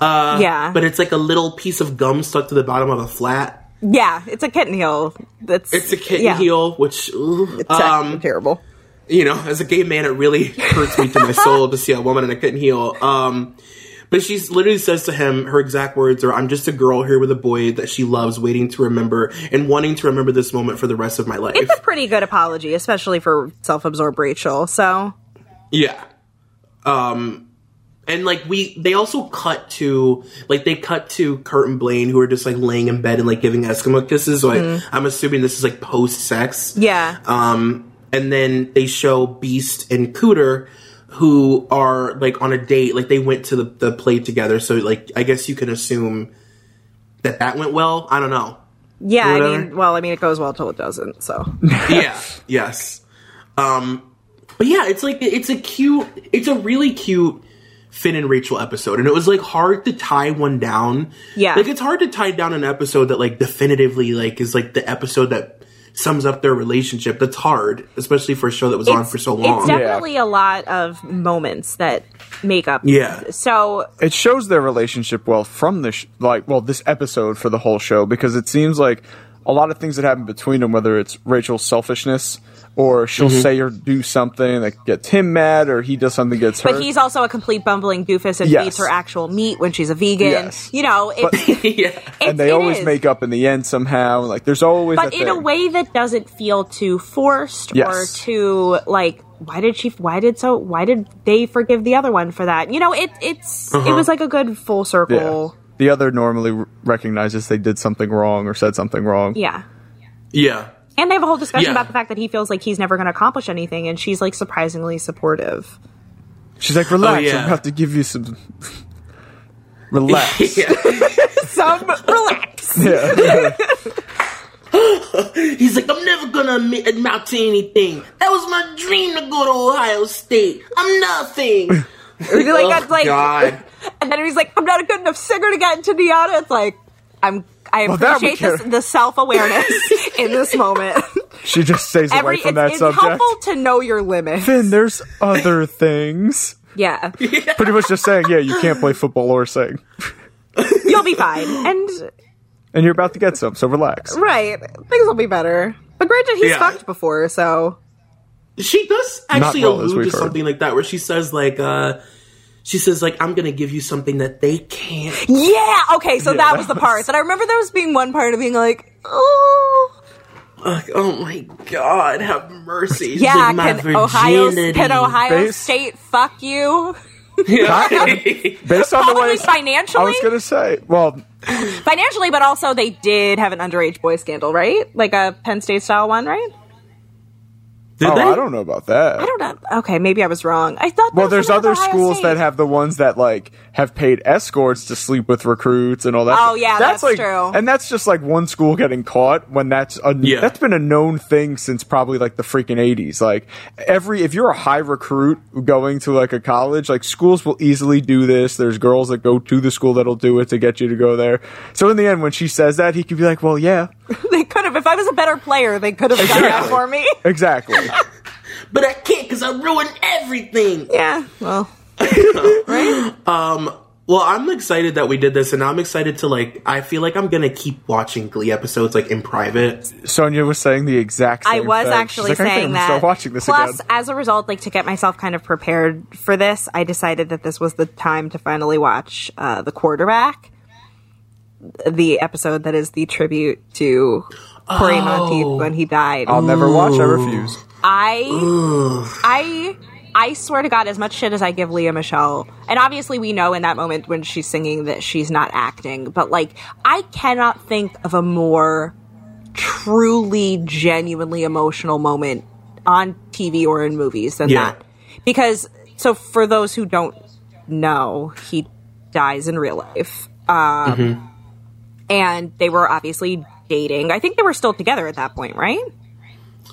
uh, Yeah. But it's like a little piece of gum stuck to the bottom of a flat. Yeah, it's a kitten heel. That's It's a kitten yeah. heel, which ooh, It's um, terrible. you know, as a gay man, it really hurts me to my soul to see a woman in a kitten heel. Um, but she literally says to him, her exact words are, "I'm just a girl here with a boy that she loves, waiting to remember and wanting to remember this moment for the rest of my life." It's a pretty good apology, especially for self-absorbed Rachel. So Yeah. Um and like we they also cut to like they cut to Kurt and Blaine who are just like laying in bed and like giving Eskimo kisses. So I, I'm assuming this is like post sex. yeah, Um and then they show Beiste and Cooter who are like on a date, like they went to the, the play together. So like I guess you can assume that that went well. I don't know. yeah. I mean, well, I mean, it goes well till it doesn't. So yeah, yes. Um, but yeah, it's like it's a cute, it's a really cute Finn and Rachel episode, and it was like hard to tie one down. Yeah. like it's hard to tie down an episode that like definitively like is like the episode that sums up their relationship. That's hard, especially for a show that was on for so long. It's definitely a lot of moments that make up. Yeah. So it shows their relationship well from the sh- like well this episode for the whole show because it seems like a lot of things that happen between them whether it's Rachel's selfishness or she'll Mm-hmm. say or do something that gets him mad or he does something that gets her But he's also a complete bumbling doofus and Yes. feeds her actual meat when she's a vegan. Yes. You know, it's, yeah. it's and they it always is. make up in the end somehow like there's always but that in a way that doesn't feel too forced or too like why did she why did so why did they forgive the other one for that you know it it's it was like a good full yeah. Circle the other normally recognizes they did something wrong or said something wrong yeah Yeah. and they have a whole discussion Yeah. about the fact that he feels like he's never going to accomplish anything and she's like surprisingly supportive she's like relax Oh, yeah. i'm about to give you some relax Yeah. some relax yeah. He's like, I'm never gonna admit, amount to anything. That was my dream to go to Ohio State. I'm nothing. He's like, oh, that's like God. and then he's like i'm not a good enough singer to get into NYADA. it's like i'm i Well, appreciate this, the self-awareness in this moment she just stays Every, away from it's, that it's subject It's helpful to know your limits then there's other things yeah pretty much just saying yeah you can't play football or sing you'll be fine and and you're about to get some so relax Right. Things will be better. But granted, he's Yeah. fucked before, so. She does actually well, allude to heard. something like that, where she says like, uh, she says like, I'm gonna give you something that they can't. Yeah! Okay, so Yeah, that that was the part. That I remember there was being one part of being like, oh. Like, oh my God, have mercy. She's Yeah, like, my can Ohio, virginity. can Ohio Base- State fuck you? based on the way financially? I was gonna say well Financially, but also they did have an underage boy scandal, right? Like a Penn State style one, right? Did oh they? I don't know about that I don't know. Okay, maybe I was wrong. I thought. well there's other schools State. that have the ones that like have paid escorts to sleep with recruits and all that Oh, yeah, that's like true. and that's just like one school getting caught when that's a, Yeah. that's been a known thing since probably like the freaking 80s like every if you're a high recruit going to like a college like schools will easily do this there's girls that go to the school that'll do it to get you to go there so in the end when she says that he could be like well yeah They could have. If I was a better player, they could have done that for me. exactly But I can't because I ruined everything. Yeah. Well. right? Um well, I'm excited that we did this, and I'm excited to like. I feel like I'm gonna keep watching Glee episodes like in private. Sonia was saying the exact same I was thing. actually She's like, saying I'm that. start watching this Plus, again. as a result, like to get myself kind of prepared for this, I decided that this was the time to finally watch uh, the quarterback, the episode that is the tribute to Cory Monteith when he died. I'll never watch. I refuse. I, I, I swear to God, as much shit as I give Lea Michele, and obviously we know in that moment when she's singing that she's not acting, but like I cannot think of a more truly, genuinely emotional moment on TV or in movies than Yeah. that. Because so for those who don't know, he dies in real life, um, and they were obviously dating. I think they were still together at that point, right?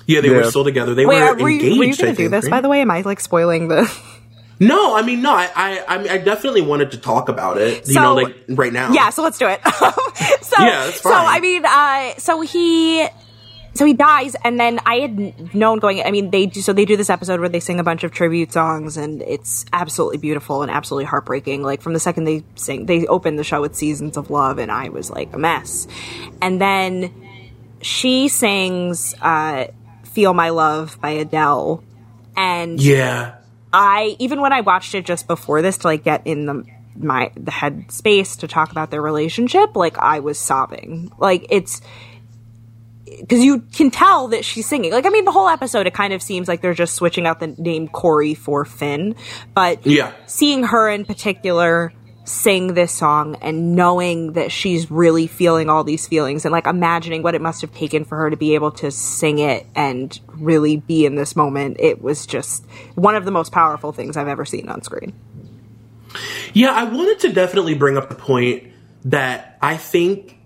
Yeah, they were still together. They Wait, were were, engaged. you, were you going to do this, right? by the way? Am I like spoiling the? No, I mean, no, I, I, I, definitely wanted to talk about it. You know, like right now. Yeah, so let's do it. so, Yeah, that's so. I mean, uh, so he, so he dies, and then I had known going. I mean, they do, so they do this episode where they sing a bunch of tribute songs, and it's absolutely beautiful and absolutely heartbreaking. Like from the second they sing, they open the show with "Seasons of Love," and I was like a mess. And then she sings uh, "Feel My Love" by Adele, and Yeah. I even when I watched it just before this to like get in the my the head space to talk about their relationship, like I was sobbing. Like it's because you can tell that she's singing. Like I mean, the whole episode it kind of seems like they're just switching out the name Cory for Finn, but Yeah. seeing her in particular sing this song and knowing that she's really feeling all these feelings and like imagining what it must have taken for her to be able to sing it and really be in this moment it was just one of the most powerful things i've ever seen on screen. Yeah, I wanted to definitely bring up the point that I think,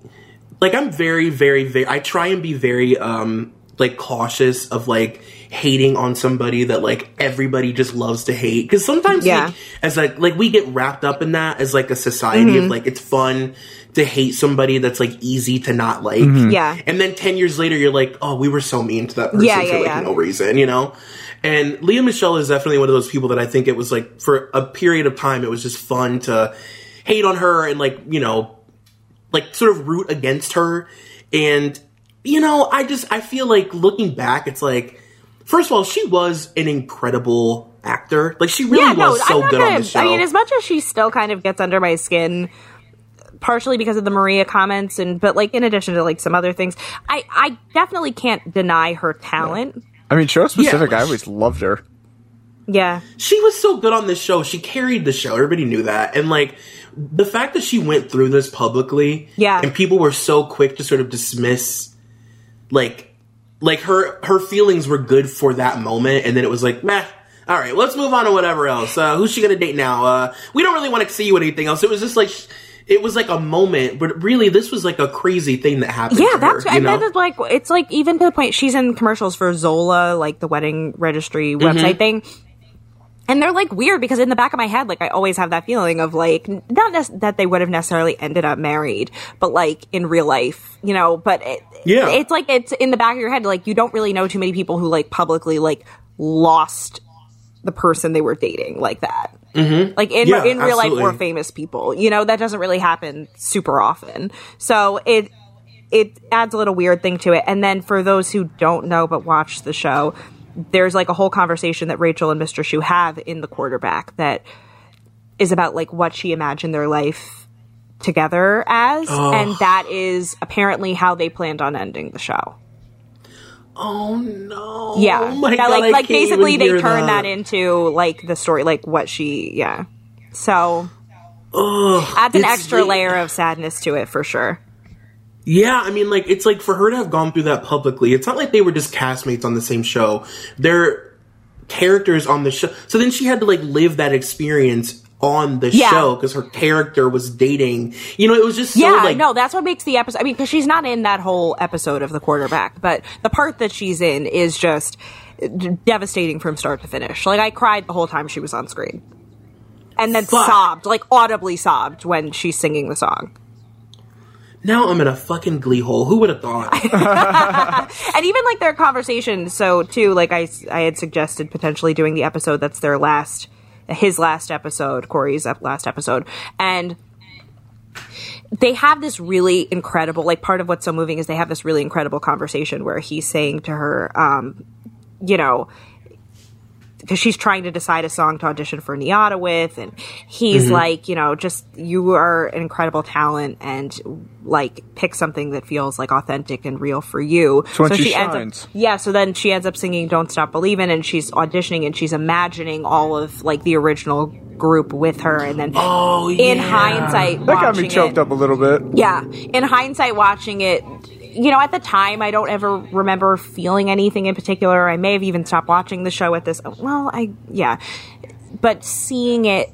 like, I'm very, very, very, I try and be very um, like cautious of like hating on somebody that like everybody just loves to hate because sometimes Yeah. like as like like we get wrapped up in that as like a society Mm-hmm. of like it's fun to hate somebody that's like easy to not like Yeah. and then 10 years later you're like oh we were so mean to that person Yeah, for yeah, like yeah. no reason you know and Lea Michele is definitely one of those people that I think it was like for a period of time it was just fun to hate on her and like you know like sort of root against her and you know i just i feel like looking back it's like first of all she was an incredible actor like she really yeah, no, was so good gonna, on the show I mean, as much as she still kind of gets under my skin, partially because of the Maria comments, and but like in addition to like some other things, I I definitely can't deny her talent. I mean, show specific. Yeah. I always loved her. Yeah, she was so good on this show she carried the show everybody knew that and like the fact that she went through this publicly Yeah. and people were so quick to sort of dismiss like like her her feelings were good for that moment and then it was like meh all right let's move on to whatever else. Uh, who's she gonna date now? Uh, we don't really want to see you anything else. It was just like it was like a moment but really this was like a crazy thing that happened yeah, that's her, and then it's like it's like even to the point she's in commercials for Zola, like the wedding registry website thing. And they're like weird because in the back of my head, like I always have that feeling of like not nec- that they would have necessarily ended up married, but like in real life, you know. But it, Yeah. it's like it's in the back of your head, like you don't really know too many people who like publicly like lost the person they were dating like that. Mm-hmm. Like in Yeah, in real life, absolutely. or famous people, you know, that doesn't really happen super often. So it it adds a little weird thing to it. And then for those who don't know but watch the show, there's like a whole conversation that Rachel and Mr. Schue have in the quarterback that is about like what she imagined their life together as, and that is apparently how they planned on ending the show. oh no Yeah, oh my Yeah, God, like like basically they turn that. into like the story, like what she, yeah. So adds an extra the- layer of sadness to it for sure. Yeah, I mean, like, it's like for her to have gone through that publicly, it's not like they were just castmates on the same show. They're characters on the show. So then she had to, like, live that experience on the Yeah. show because her character was dating. You know, it was just so, yeah, like, no, that's what makes the episode. I mean, because she's not in that whole episode of the quarterback, but the part that she's in is just devastating from start to finish. Like I cried the whole time she was on screen, and then Fuck. sobbed, like audibly sobbed when she's singing the song. Now I'm in a fucking glee hole. Who would have thought? And even like their conversation. So too, like I, I had suggested potentially doing the episode that's their last, his last episode, Cory's last episode, and they have this really incredible like part of what's so moving is they have this really incredible conversation where he's saying to her um you know because she's trying to decide a song to audition for NYADA with, and he's mm-hmm. like, you know, just you are an incredible talent, and like pick something that feels like authentic and real for you. So when she ends shines. up, yeah. So then she ends up singing "Don't Stop Believing," and she's auditioning, and she's imagining all of like the original group with her, and then Oh, in yeah. hindsight, That got me choked it, up a little bit. yeah. In hindsight, watching it, you know, at the time, I don't ever remember feeling anything in particular. I may have even stopped watching the show at this. Well, I, yeah. But seeing it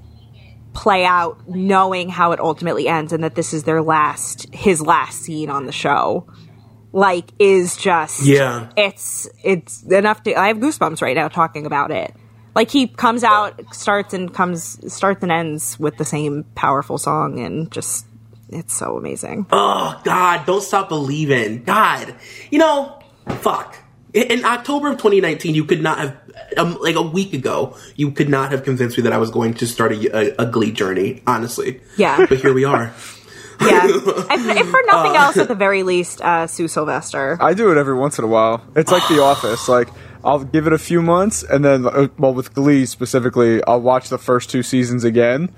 play out, knowing how it ultimately ends and that this is their last, his last scene on the show, like, is just, Yeah. it's, it's enough to, I have goosebumps right now talking about it. Like he comes out, starts and comes, starts and ends with the same powerful song and just, it's so amazing. Oh God, don't stop believing. God, you know, fuck. In, in October of 2019, you could not have, um, like a week ago, you could not have convinced me that I was going to start a, a, a Glee journey. Honestly, Yeah. But here we are. Yeah. if, if for nothing else, at the very least, uh, Sue Sylvester. I do it every once in a while. It's like The Office. Like I'll give it a few months, and then, uh, well, with Glee specifically, I'll watch the first two seasons again.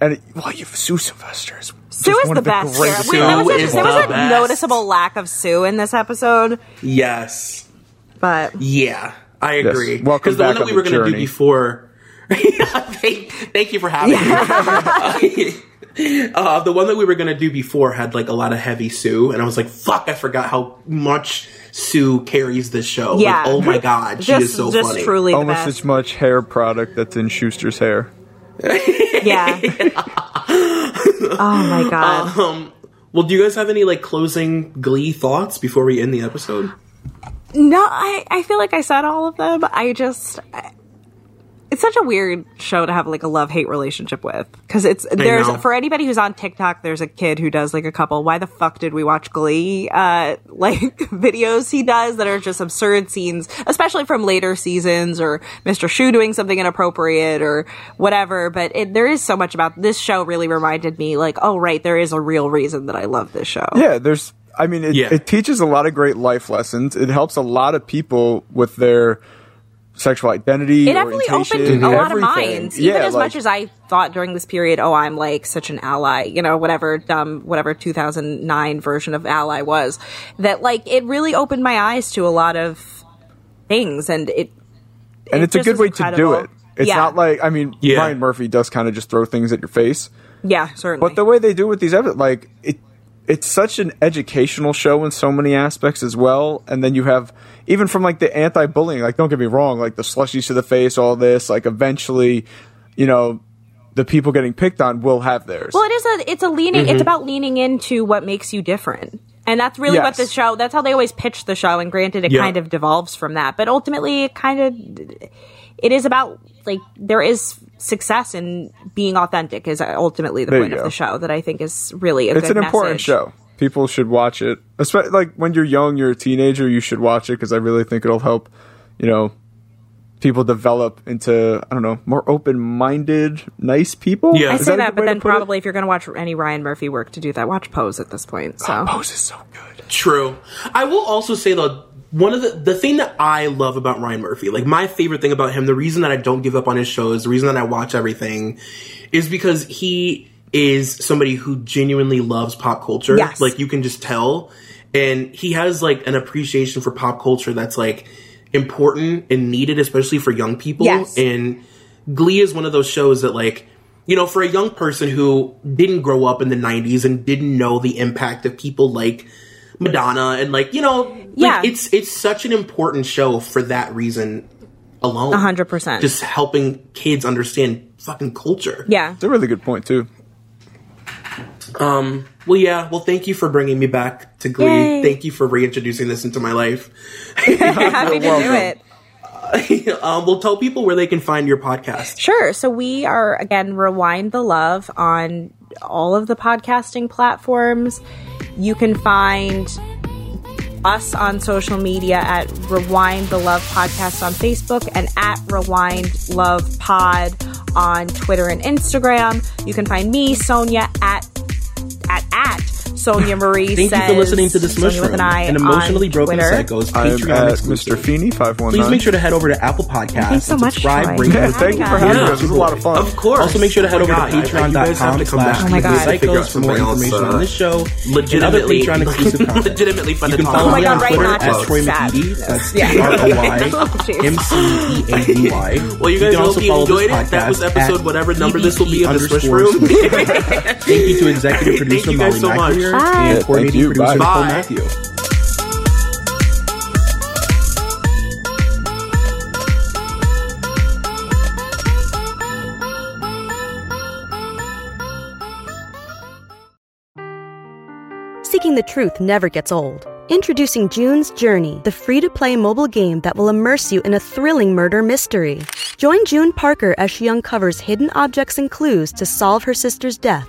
And well, you have Sue Sylvester. is Sue just is the best. greatest Here. Wait, there was, a, there was the a noticeable lack of Sue in this episode, Yes. but Yeah, I agree. Welcome Because the one back that we were going to do journey. before. thank, thank you for having me. uh, the one that we were going to do before had like a lot of heavy Sue, and I was like, "Fuck!" I forgot how much Sue carries this show. Like, Yeah. oh my god, she just, is so just funny. truly the almost best. as much hair product that's in Schuester's hair. yeah. oh my uh, god. Um, well, do you guys have any like closing Glee thoughts before we end the episode? No, I, I feel like I said all of them. I just. I, it's such a weird show to have like a love hate relationship with because it's there's for anybody who's on TikTok there's a kid who does like a couple why the fuck did we watch Glee uh like videos he does that are just absurd scenes especially from later seasons or Mr. Schue doing something inappropriate or whatever but it, there is so much about this show really reminded me like oh right there is a real reason that I love this show Yeah, there's. I mean, it, Yeah. it teaches a lot of great life lessons. It helps a lot of people with their sexual identity. it definitely opened a lot of minds even Yeah, as like- much as i thought during this period oh i'm like such an ally you know whatever dumb whatever 2009 version of ally was that like it really opened my eyes to a lot of things and it and it it's a good was way to do it. It's Yeah. not like I mean, Yeah. Ryan Murphy does kind of just throw things at your face, yeah certainly but the way they do with these episodes, like it, it's such an educational show in so many aspects as well. And then you have even from like the anti-bullying. Like, don't get me wrong, like the slushies to the face, all this. Like, eventually, you know, the people getting picked on will have theirs. well it is a it's a leaning it's mm-hmm. about leaning into what makes you different and that's really what the show that's how they always pitch the show and granted it Yeah. kind of devolves from that but ultimately it kind of it is about like there is success in being authentic is ultimately the There point of the show that i think is really a it's good an important show. People should watch it. Especially like when you're young, you're a teenager, you should watch it because I really think it'll help, you know, people develop into I don't know more open-minded, nice people. Yeah. I say a that, good but then put it? probably if you're going to watch any Ryan Murphy work to do that, watch Pose at this point. So Pose is so good. True. I will also say though, one of the the thing that I love about Ryan Murphy, like my favorite thing about him, the reason that I don't give up on his shows, the reason that I watch everything, is because he is somebody who genuinely loves pop culture. Yes. Like you can just tell. And he has like an appreciation for pop culture that's like important and needed, especially for young people. Yes. And Glee is one of those shows that like you know, for a young person who didn't grow up in the 90s and didn't know the impact of people like Madonna and like, you know, like, Yeah. it's it's such an important show for that reason alone. A hundred percent. Just helping kids understand fucking culture. yeah, It's a really good point too. Um, well, yeah. Well, thank you for bringing me back to Glee. Yay. Thank you for reintroducing this into my life. happy to do it. um, we'll tell people where they can find your podcast. Sure. So we are again rewind the love on all of the podcasting platforms. You can find us on social media at Rewind the Love Podcast on Facebook and at Rewind Love Pod on Twitter and Instagram. You can find me, Sonia, at at at Sonia Marie. Thank you for Says- listening to the Sonia Smush with an I an emotionally on broken Twitter. psycho's I'm Patreon at exclusive. Mr. Feeney five one nine. Please make sure to head over to Apple Podcasts Thanks so much, subscribe. Troy. rate, Yeah, thank you for having us. This was a lot of fun. Of course. Also, make sure to head Oh over my to God, I- you guys have patreon.com to come back slash Oh my God. psychos for more information on uh, this show. else, and other legitimately- Patreon exclusive content. legitimately fun You can follow. Oh my me God, on right, Twitter not at just Troy. McEady. That's T-R-O-Y oh, M-C-E-A-D-Y. Well, you guys also hope you follow this enjoyed it. That was podcast episode at whatever number this will be of the Swish Room. Thank you to executive producer Molly so much. McAleer Bye. and Yeah, coordinating thank you. producer Bye. Nicole Bye. Matthew. Seeking the truth never gets old. Introducing June's Journey, the free to play mobile game that will immerse you in a thrilling murder mystery. Join June Parker as she uncovers hidden objects and clues to solve her sister's death